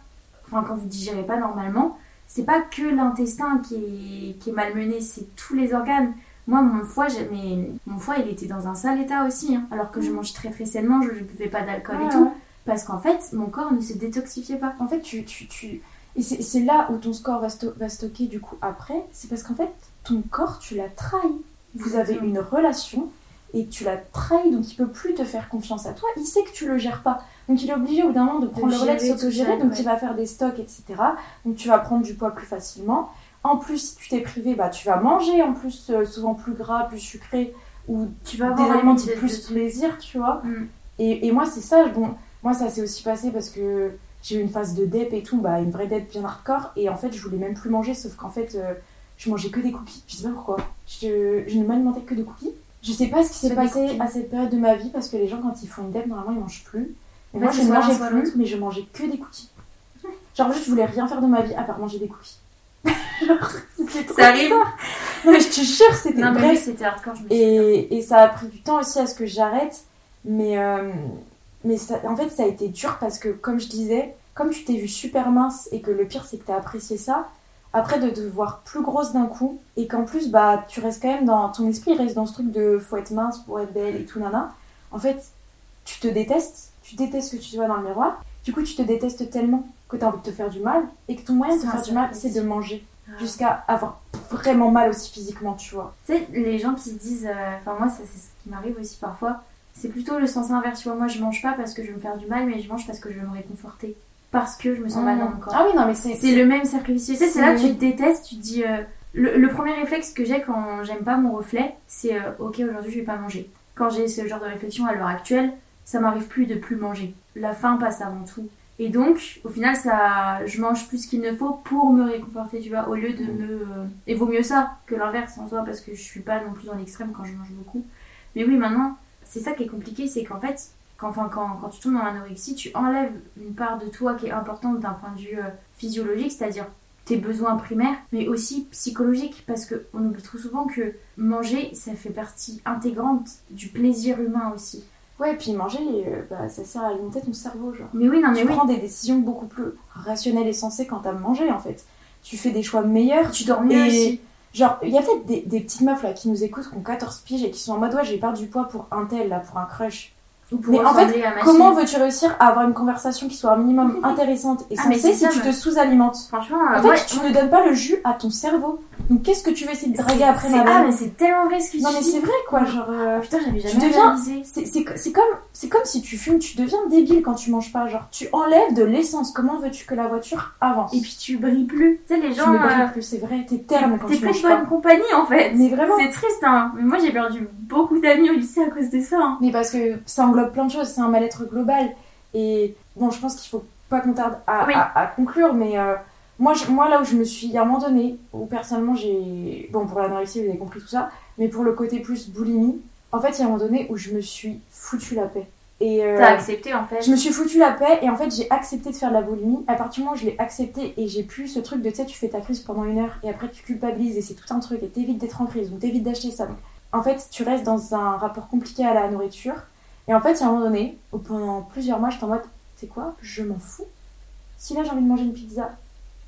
enfin quand vous digérez pas normalement, c'est pas que l'intestin qui est, qui est malmené, c'est tous les organes. Moi, mon foie, mais mon foie, il était dans un sale état aussi, hein. alors que je Mm. mange très très sainement, je ne buvais pas d'alcool et tout, ouais. parce qu'en fait, mon corps ne se détoxifiait pas. En fait, tu. tu, tu... Et c'est là où ton score va, sto- va stocker du coup après, c'est parce qu'en fait, ton corps, tu l'as trahi. Vous avez une relation et tu l'as trahi, donc il peut plus te faire confiance à toi. Il sait que tu le gères pas. Donc il est obligé au bout d'un moment de prendre le relais, de s'auto-gérer, donc ouais. il va faire des stocks, etc. Donc tu vas prendre du poids plus facilement. En plus, si tu t'es privé, bah, tu vas manger en plus euh, souvent plus gras, plus sucré, ou Tu vas des avoir aliments envie qui plus de- plaisir, tu vois. Mm. Et, et moi, c'est ça. Bon, moi, ça s'est aussi passé parce que j'ai eu une phase de dep et tout, bah, une vraie dep bien hardcore. Et en fait, je voulais même plus manger, sauf qu'en fait, euh, je mangeais que des cookies. Je sais pas pourquoi. Je, je ne m'alimentais que de cookies. Je sais pas ce qui s'est passé à cette période de ma vie parce que les gens, quand ils font une dep, normalement, ils mangent plus. Et moi, je ne mangeais plus, mais je mangeais que des cookies. Genre, juste, je voulais rien faire de ma vie à part manger des cookies. *laughs* Genre, c'était trop Ça arrive. bizarre. Non, mais je te jure, c'était Non, mais c'était hardcore, je me. Et, et ça a pris du temps aussi à ce que j'arrête. Mais, euh, mais ça, en fait, ça a été dur parce que, comme je disais, comme tu t'es vue super mince et que le pire, c'est que t'as apprécié ça, après de te voir plus grosse d'un coup et qu'en plus, bah, tu restes quand même dans ton esprit, il reste dans ce truc de faut être mince pour être belle et tout, nana. En fait, tu te détestes, tu détestes ce que tu vois dans le miroir. Du coup, tu te détestes tellement que t'as envie de te faire du mal et que ton moyen de te faire du mal, c'est de manger Ah. jusqu'à avoir vraiment mal aussi physiquement, tu vois. Tu sais, les gens qui se disent, euh, enfin moi ça c'est ce qui m'arrive aussi parfois, c'est plutôt le sens inverse. Tu vois, moi je mange pas parce que je veux me faire du mal, mais je mange parce que je veux me réconforter. Parce que je me sens mal dans mon corps. Ah oui, non, mais c'est. C'est le même cercle vicieux. Tu sais, c'est là que tu te détestes, tu te dis. euh, le, le premier réflexe que j'ai quand j'aime pas mon reflet, c'est euh, ok, aujourd'hui je vais pas manger. Quand j'ai ce genre de réflexion à l'heure actuelle, ça m'arrive plus de plus manger. La faim passe avant tout. Et donc, au final, ça, je mange plus qu'il ne faut pour me réconforter, tu vois, au lieu de me. euh, Et vaut mieux ça que l'inverse en soi, parce que je suis pas non plus dans l'extrême quand je mange beaucoup. Mais oui, maintenant, c'est ça qui est compliqué, c'est qu'en fait, quand, enfin, quand, quand tu tombes dans l'anorexie, tu enlèves une part de toi qui est importante d'un point de vue euh, physiologique, c'est-à-dire tes besoins primaires, mais aussi psychologiques, parce qu'on oublie trop souvent que manger, ça fait partie intégrante du plaisir humain aussi. Ouais, et puis manger, euh, bah, ça sert à alimenter ton cerveau, genre. Mais oui, non, mais tu oui. prends des décisions beaucoup plus rationnelles et sensées quand t'as mangé, en fait. Tu fais des choix meilleurs. Tu dors mieux Et- aussi. Genre, il y a peut-être des, des petites meufs là qui nous écoutent, qui ont 14 piges et qui sont en mode ouais, j'ai perdu du poids pour un tel, là, pour un crush. Mais en fait. Comment veux-tu réussir à avoir une conversation qui soit un minimum *laughs* intéressante et Ah, sensée si ça, tu mais- te sous-alimentes? Franchement, En euh, fait, tu ne donnes pas le jus à ton cerveau. Donc, qu'est-ce que tu veux essayer de draguer après ma Ah, mais c'est tellement vrai ce que Non, tu mais c'est vrai quoi, genre. euh, putain, j'avais tu jamais deviens- réalisé. C'est comme, c'est comme si tu fumes, tu deviens débile quand tu manges pas. Genre, tu enlèves de l'essence. Comment veux-tu que la voiture avance? Et puis tu brilles plus. Tu sais, les tu gens. ne brilles euh, plus, c'est vrai, t'es terne quand T'es tu plus manges pas. bonne compagnie en fait. Mais vraiment. C'est triste, hein. Mais moi j'ai perdu beaucoup d'amis au lycée à cause de ça. hein. Mais parce que ça englobe plein de choses, c'est un mal-être global. Et bon, je pense qu'il faut pas qu'on tarde à, Oui. à- à conclure, mais euh, moi, je- moi, là où je me suis, à un moment donné, où personnellement j'ai. Bon, pour l'anorexie, vous avez compris tout ça, mais pour le côté plus boulimie, en fait, il y a un moment donné où je me suis foutu la paix. Et euh, T'as accepté en fait. je me suis foutu la paix et en fait j'ai accepté de faire de la boulimie. À partir du moment où je l'ai accepté et j'ai plus ce truc de tu sais, tu fais ta crise pendant une heure et après tu culpabilises et c'est tout un truc et t'évites d'être en crise ou t'évites d'acheter ça. Donc, en fait, tu restes dans un rapport compliqué à la nourriture. Et en fait, il y a un moment donné où pendant plusieurs mois, j'étais en mode, c'est quoi? Je m'en fous. Si là j'ai envie de manger une pizza,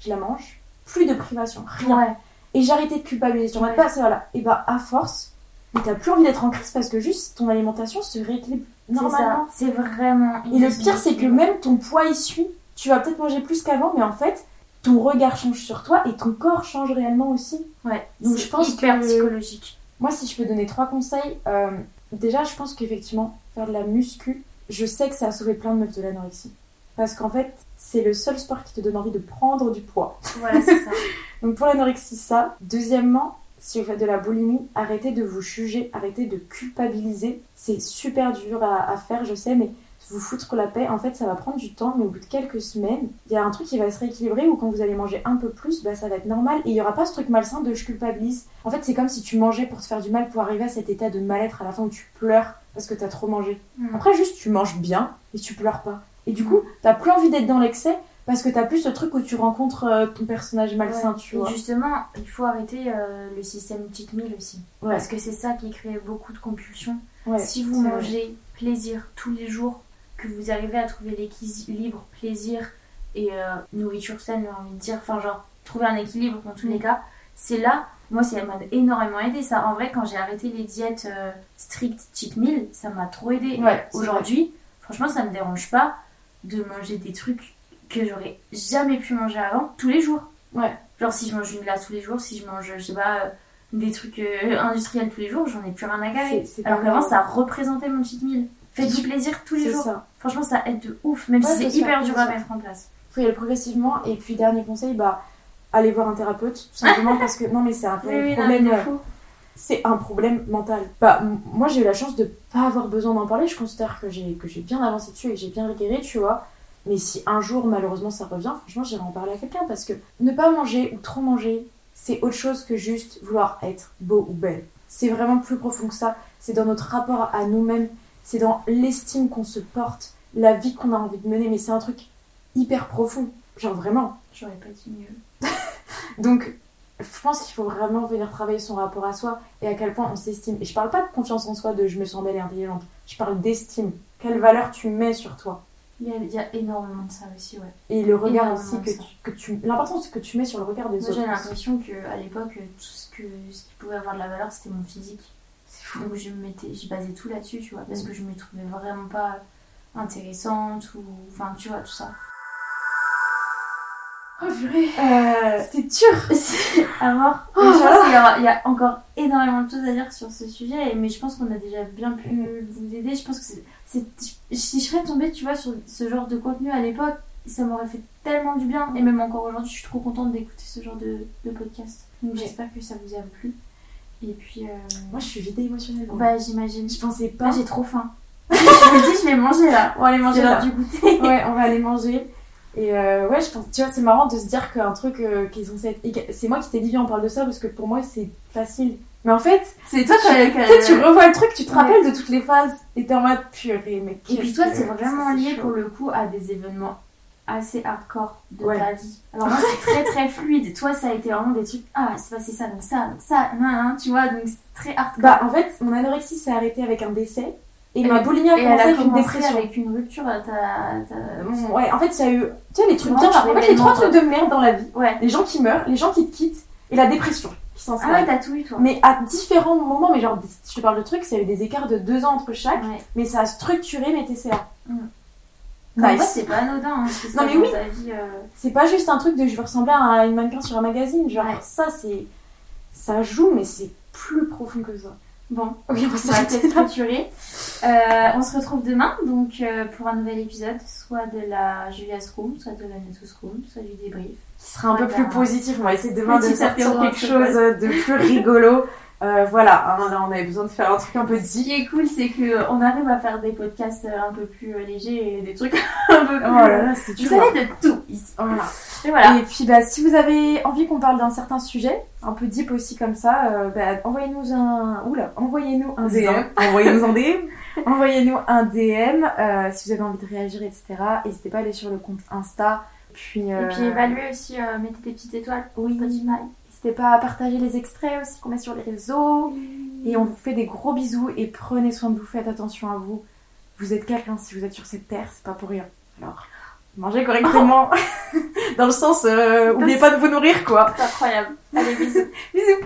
je la mange. Plus de privation, rien. Ouais. Et arrêté de culpabiliser. J'en mode Ouais. pas, c'est voilà. Et bah, à force, mais t'as plus envie d'être en crise parce que juste ton alimentation se rééquilibre normalement. C'est vraiment. Et le pire, c'est que même ton poids y suit. Tu vas peut-être manger plus qu'avant, mais en fait, ton regard change sur toi et ton corps change réellement aussi. Ouais. Donc, je pense hyper que- psychologique. Moi, si je peux donner trois conseils, euh, déjà, je pense qu'effectivement, faire de la muscu, je sais que ça a sauvé plein de meufs de l'anorexie. Parce qu'en fait, c'est le seul sport qui te donne envie de prendre du poids. Voilà, c'est ça. *laughs* Donc pour l'anorexie, ça. Deuxièmement, si vous faites de la boulimie, arrêtez de vous juger, arrêtez de culpabiliser. C'est super dur à, à faire, je sais, mais vous foutre la paix, en fait, ça va prendre du temps, mais au bout de quelques semaines, il y a un truc qui va se rééquilibrer où quand vous allez manger un peu plus, bah, ça va être normal. Et il n'y aura pas ce truc malsain de je culpabilise. En fait, c'est comme si tu mangeais pour te faire du mal pour arriver à cet état de mal-être à la fin où tu pleures parce que t'as trop mangé. Mm. Après, juste, tu manges bien et tu pleures pas. Et du coup, t'as plus envie d'être dans l'excès parce que t'as plus ce truc où tu rencontres euh, ton personnage malsain, Ouais. tu Et justement, il faut arrêter euh, le système cheat meal aussi. Ouais. Parce que c'est ça qui crée beaucoup de compulsions. Ouais, si vous vrai. mangez plaisir tous les jours, que vous arrivez à trouver l'équilibre, plaisir et euh, nourriture saine, j'ai envie de dire, enfin genre trouver un équilibre dans tous les cas, c'est là, moi ça m'a énormément aidé ça. En vrai, quand j'ai arrêté les diètes strictes cheat meal, ça m'a trop aidé. Aujourd'hui, franchement, ça me dérange pas de manger des trucs que j'aurais jamais pu manger avant tous les jours. Ouais. Genre si je mange une glace tous les jours, si je mange, je sais pas, euh, des trucs euh, industriels tous les jours, j'en ai plus rien à garer. Alors qu'avant, ça représentait mon cheat meal. Faites-vous plaisir tous les jours. ça. Franchement, ça aide de ouf, même Ouais, si c'est hyper dur à mettre en place. faut y aller progressivement. Et puis, dernier conseil, bah, aller voir un thérapeute. Tout simplement *laughs* parce que, non, mais c'est un Oui, problème. euh. C'est un problème mental. Bah, moi, j'ai eu la chance de pas avoir besoin d'en parler. Je considère que j'ai que j'ai bien avancé dessus et que j'ai bien guéri, tu vois. Mais si un jour, malheureusement, ça revient, franchement, j'irai en parler à quelqu'un parce que ne pas manger ou trop manger, c'est autre chose que juste vouloir être beau ou belle. C'est vraiment plus profond que ça. C'est dans notre rapport à nous-mêmes. C'est dans l'estime qu'on se porte, la vie qu'on a envie de mener. Mais c'est un truc hyper profond. Genre vraiment. J'aurais pas dit mieux. *laughs* Donc, je pense qu'il faut vraiment venir travailler son rapport à soi et à quel point on s'estime. Et je parle pas de confiance en soi, de je me sens belle et intelligente. Je parle d'estime. Quelle valeur tu mets sur toi. Il y, a, il y a énormément de ça aussi, ouais. Et le regard Énormément aussi que tu, que tu. L'importance que tu mets sur le regard des Moi, autres. j'ai l'impression qu'à l'époque, tout ce, que, ce qui pouvait avoir de la valeur, c'était mon physique. C'est fou. Donc je me mettais, je basais tout là-dessus, tu vois, parce Mm. que je me trouvais vraiment pas intéressante ou. Enfin, tu vois, tout ça. Oh purée. Euh, C'était dur. *laughs* c'est à mort. Oh je là pense qu'il y, il y a encore énormément de choses à dire sur ce sujet, mais je pense qu'on a déjà bien pu vous aider. Je pense que c'est. c'est- Si je serais tombée, tu vois, sur ce genre de contenu à l'époque, ça m'aurait fait tellement du bien. Et même encore aujourd'hui, je suis trop contente d'écouter ce genre de, de podcast. Donc Ouais. j'espère que ça vous a plu. Et puis. euh, Moi, je suis vidée émotionnellement. Bah, j'imagine. je pensais Là, pas. j'ai trop faim. *laughs* je me dis, je vais manger là. On va aller manger là. du goûter. ouais, on va aller manger. Et euh, ouais, je pense, tu vois, c'est marrant de se dire qu'un truc euh, qui est censé être. éga- C'est moi qui t'ai dit, viens, on parle de ça parce que pour moi, c'est facile. Mais en fait, C'est toi tu tu revois le truc, tu te Ouais. rappelles de toutes les phases et t'es en mode purée, mais Et puis toi, c'est vraiment c'est lié chaud. pour le coup à des événements assez hardcore de Ouais. ta vie. Alors moi, c'est très très fluide. Toi, ça a été vraiment des trucs. Ah, il s'est passé ça, donc ça, donc ça, nan, nan, tu vois, donc c'est très hardcore. Bah, en fait, mon anorexie s'est arrêtée avec un décès et, Et- ma boulimie a commencé avec une dépression. avec une rupture. T'as, Bon, Ouais, en fait, il y a eu, tu sais, les trucs bien. En fait, les trois trucs de merde dans la vie Ouais. les gens qui meurent, les gens qui te quittent et la dépression qui s'installe. Ah ouais, t'as tout eu toi. mais à différents moments, mais genre, je te parle de trucs, ça a eu des écarts de deux ans entre chaque, Ouais. mais ça a structuré mes TCA. Mm. En Nice. c'est pas anodin. Hein, Non, mais oui. euh, C'est pas juste un truc de je veux ressembler à une mannequin sur un magazine, genre Ouais. ça c'est. Ça joue, mais c'est plus profond que ça. Bon, *laughs* Ok, on va on va s'arrêter peut-être clôturer. Euh, on se retrouve demain donc euh, pour un nouvel épisode, soit de la Julia's Room, soit de la Netos Room, soit du débrief. Qui sera un peu plus positif. On va essayer demain de sortir quelque chose de plus rigolo. *laughs* Euh, voilà, hein, là on avait besoin de faire un truc un peu Ce qui est cool, c'est que on arrive à faire des podcasts euh, un peu plus euh, légers et des trucs *laughs* un peu Oh plus. là là, c'est Vous savez de tout ici. Voilà. Et voilà. Et puis bah, si vous avez envie qu'on parle d'un certain sujet, un peu deep aussi comme ça, euh, bah, envoyez-nous un. Oula, envoyez-nous un DM. *laughs* Envoyez-nous un DM. envoyez-nous un DM euh, si vous avez envie de réagir, etc. N'hésitez pas à aller sur le compte Insta. Puis, euh, Et puis évaluez aussi, euh, mettez des petites étoiles. Oui. Spotify. N'hésitez pas à partager les extraits aussi qu'on met sur les réseaux. Et on vous fait des gros bisous et prenez soin de vous, faites attention à vous. Vous êtes quelqu'un si vous êtes sur cette terre, c'est pas pour rien. Alors, mangez correctement. *laughs* Dans le sens, euh, oubliez pas de vous nourrir quoi. C'est incroyable. Allez, bisous. *laughs* Bisous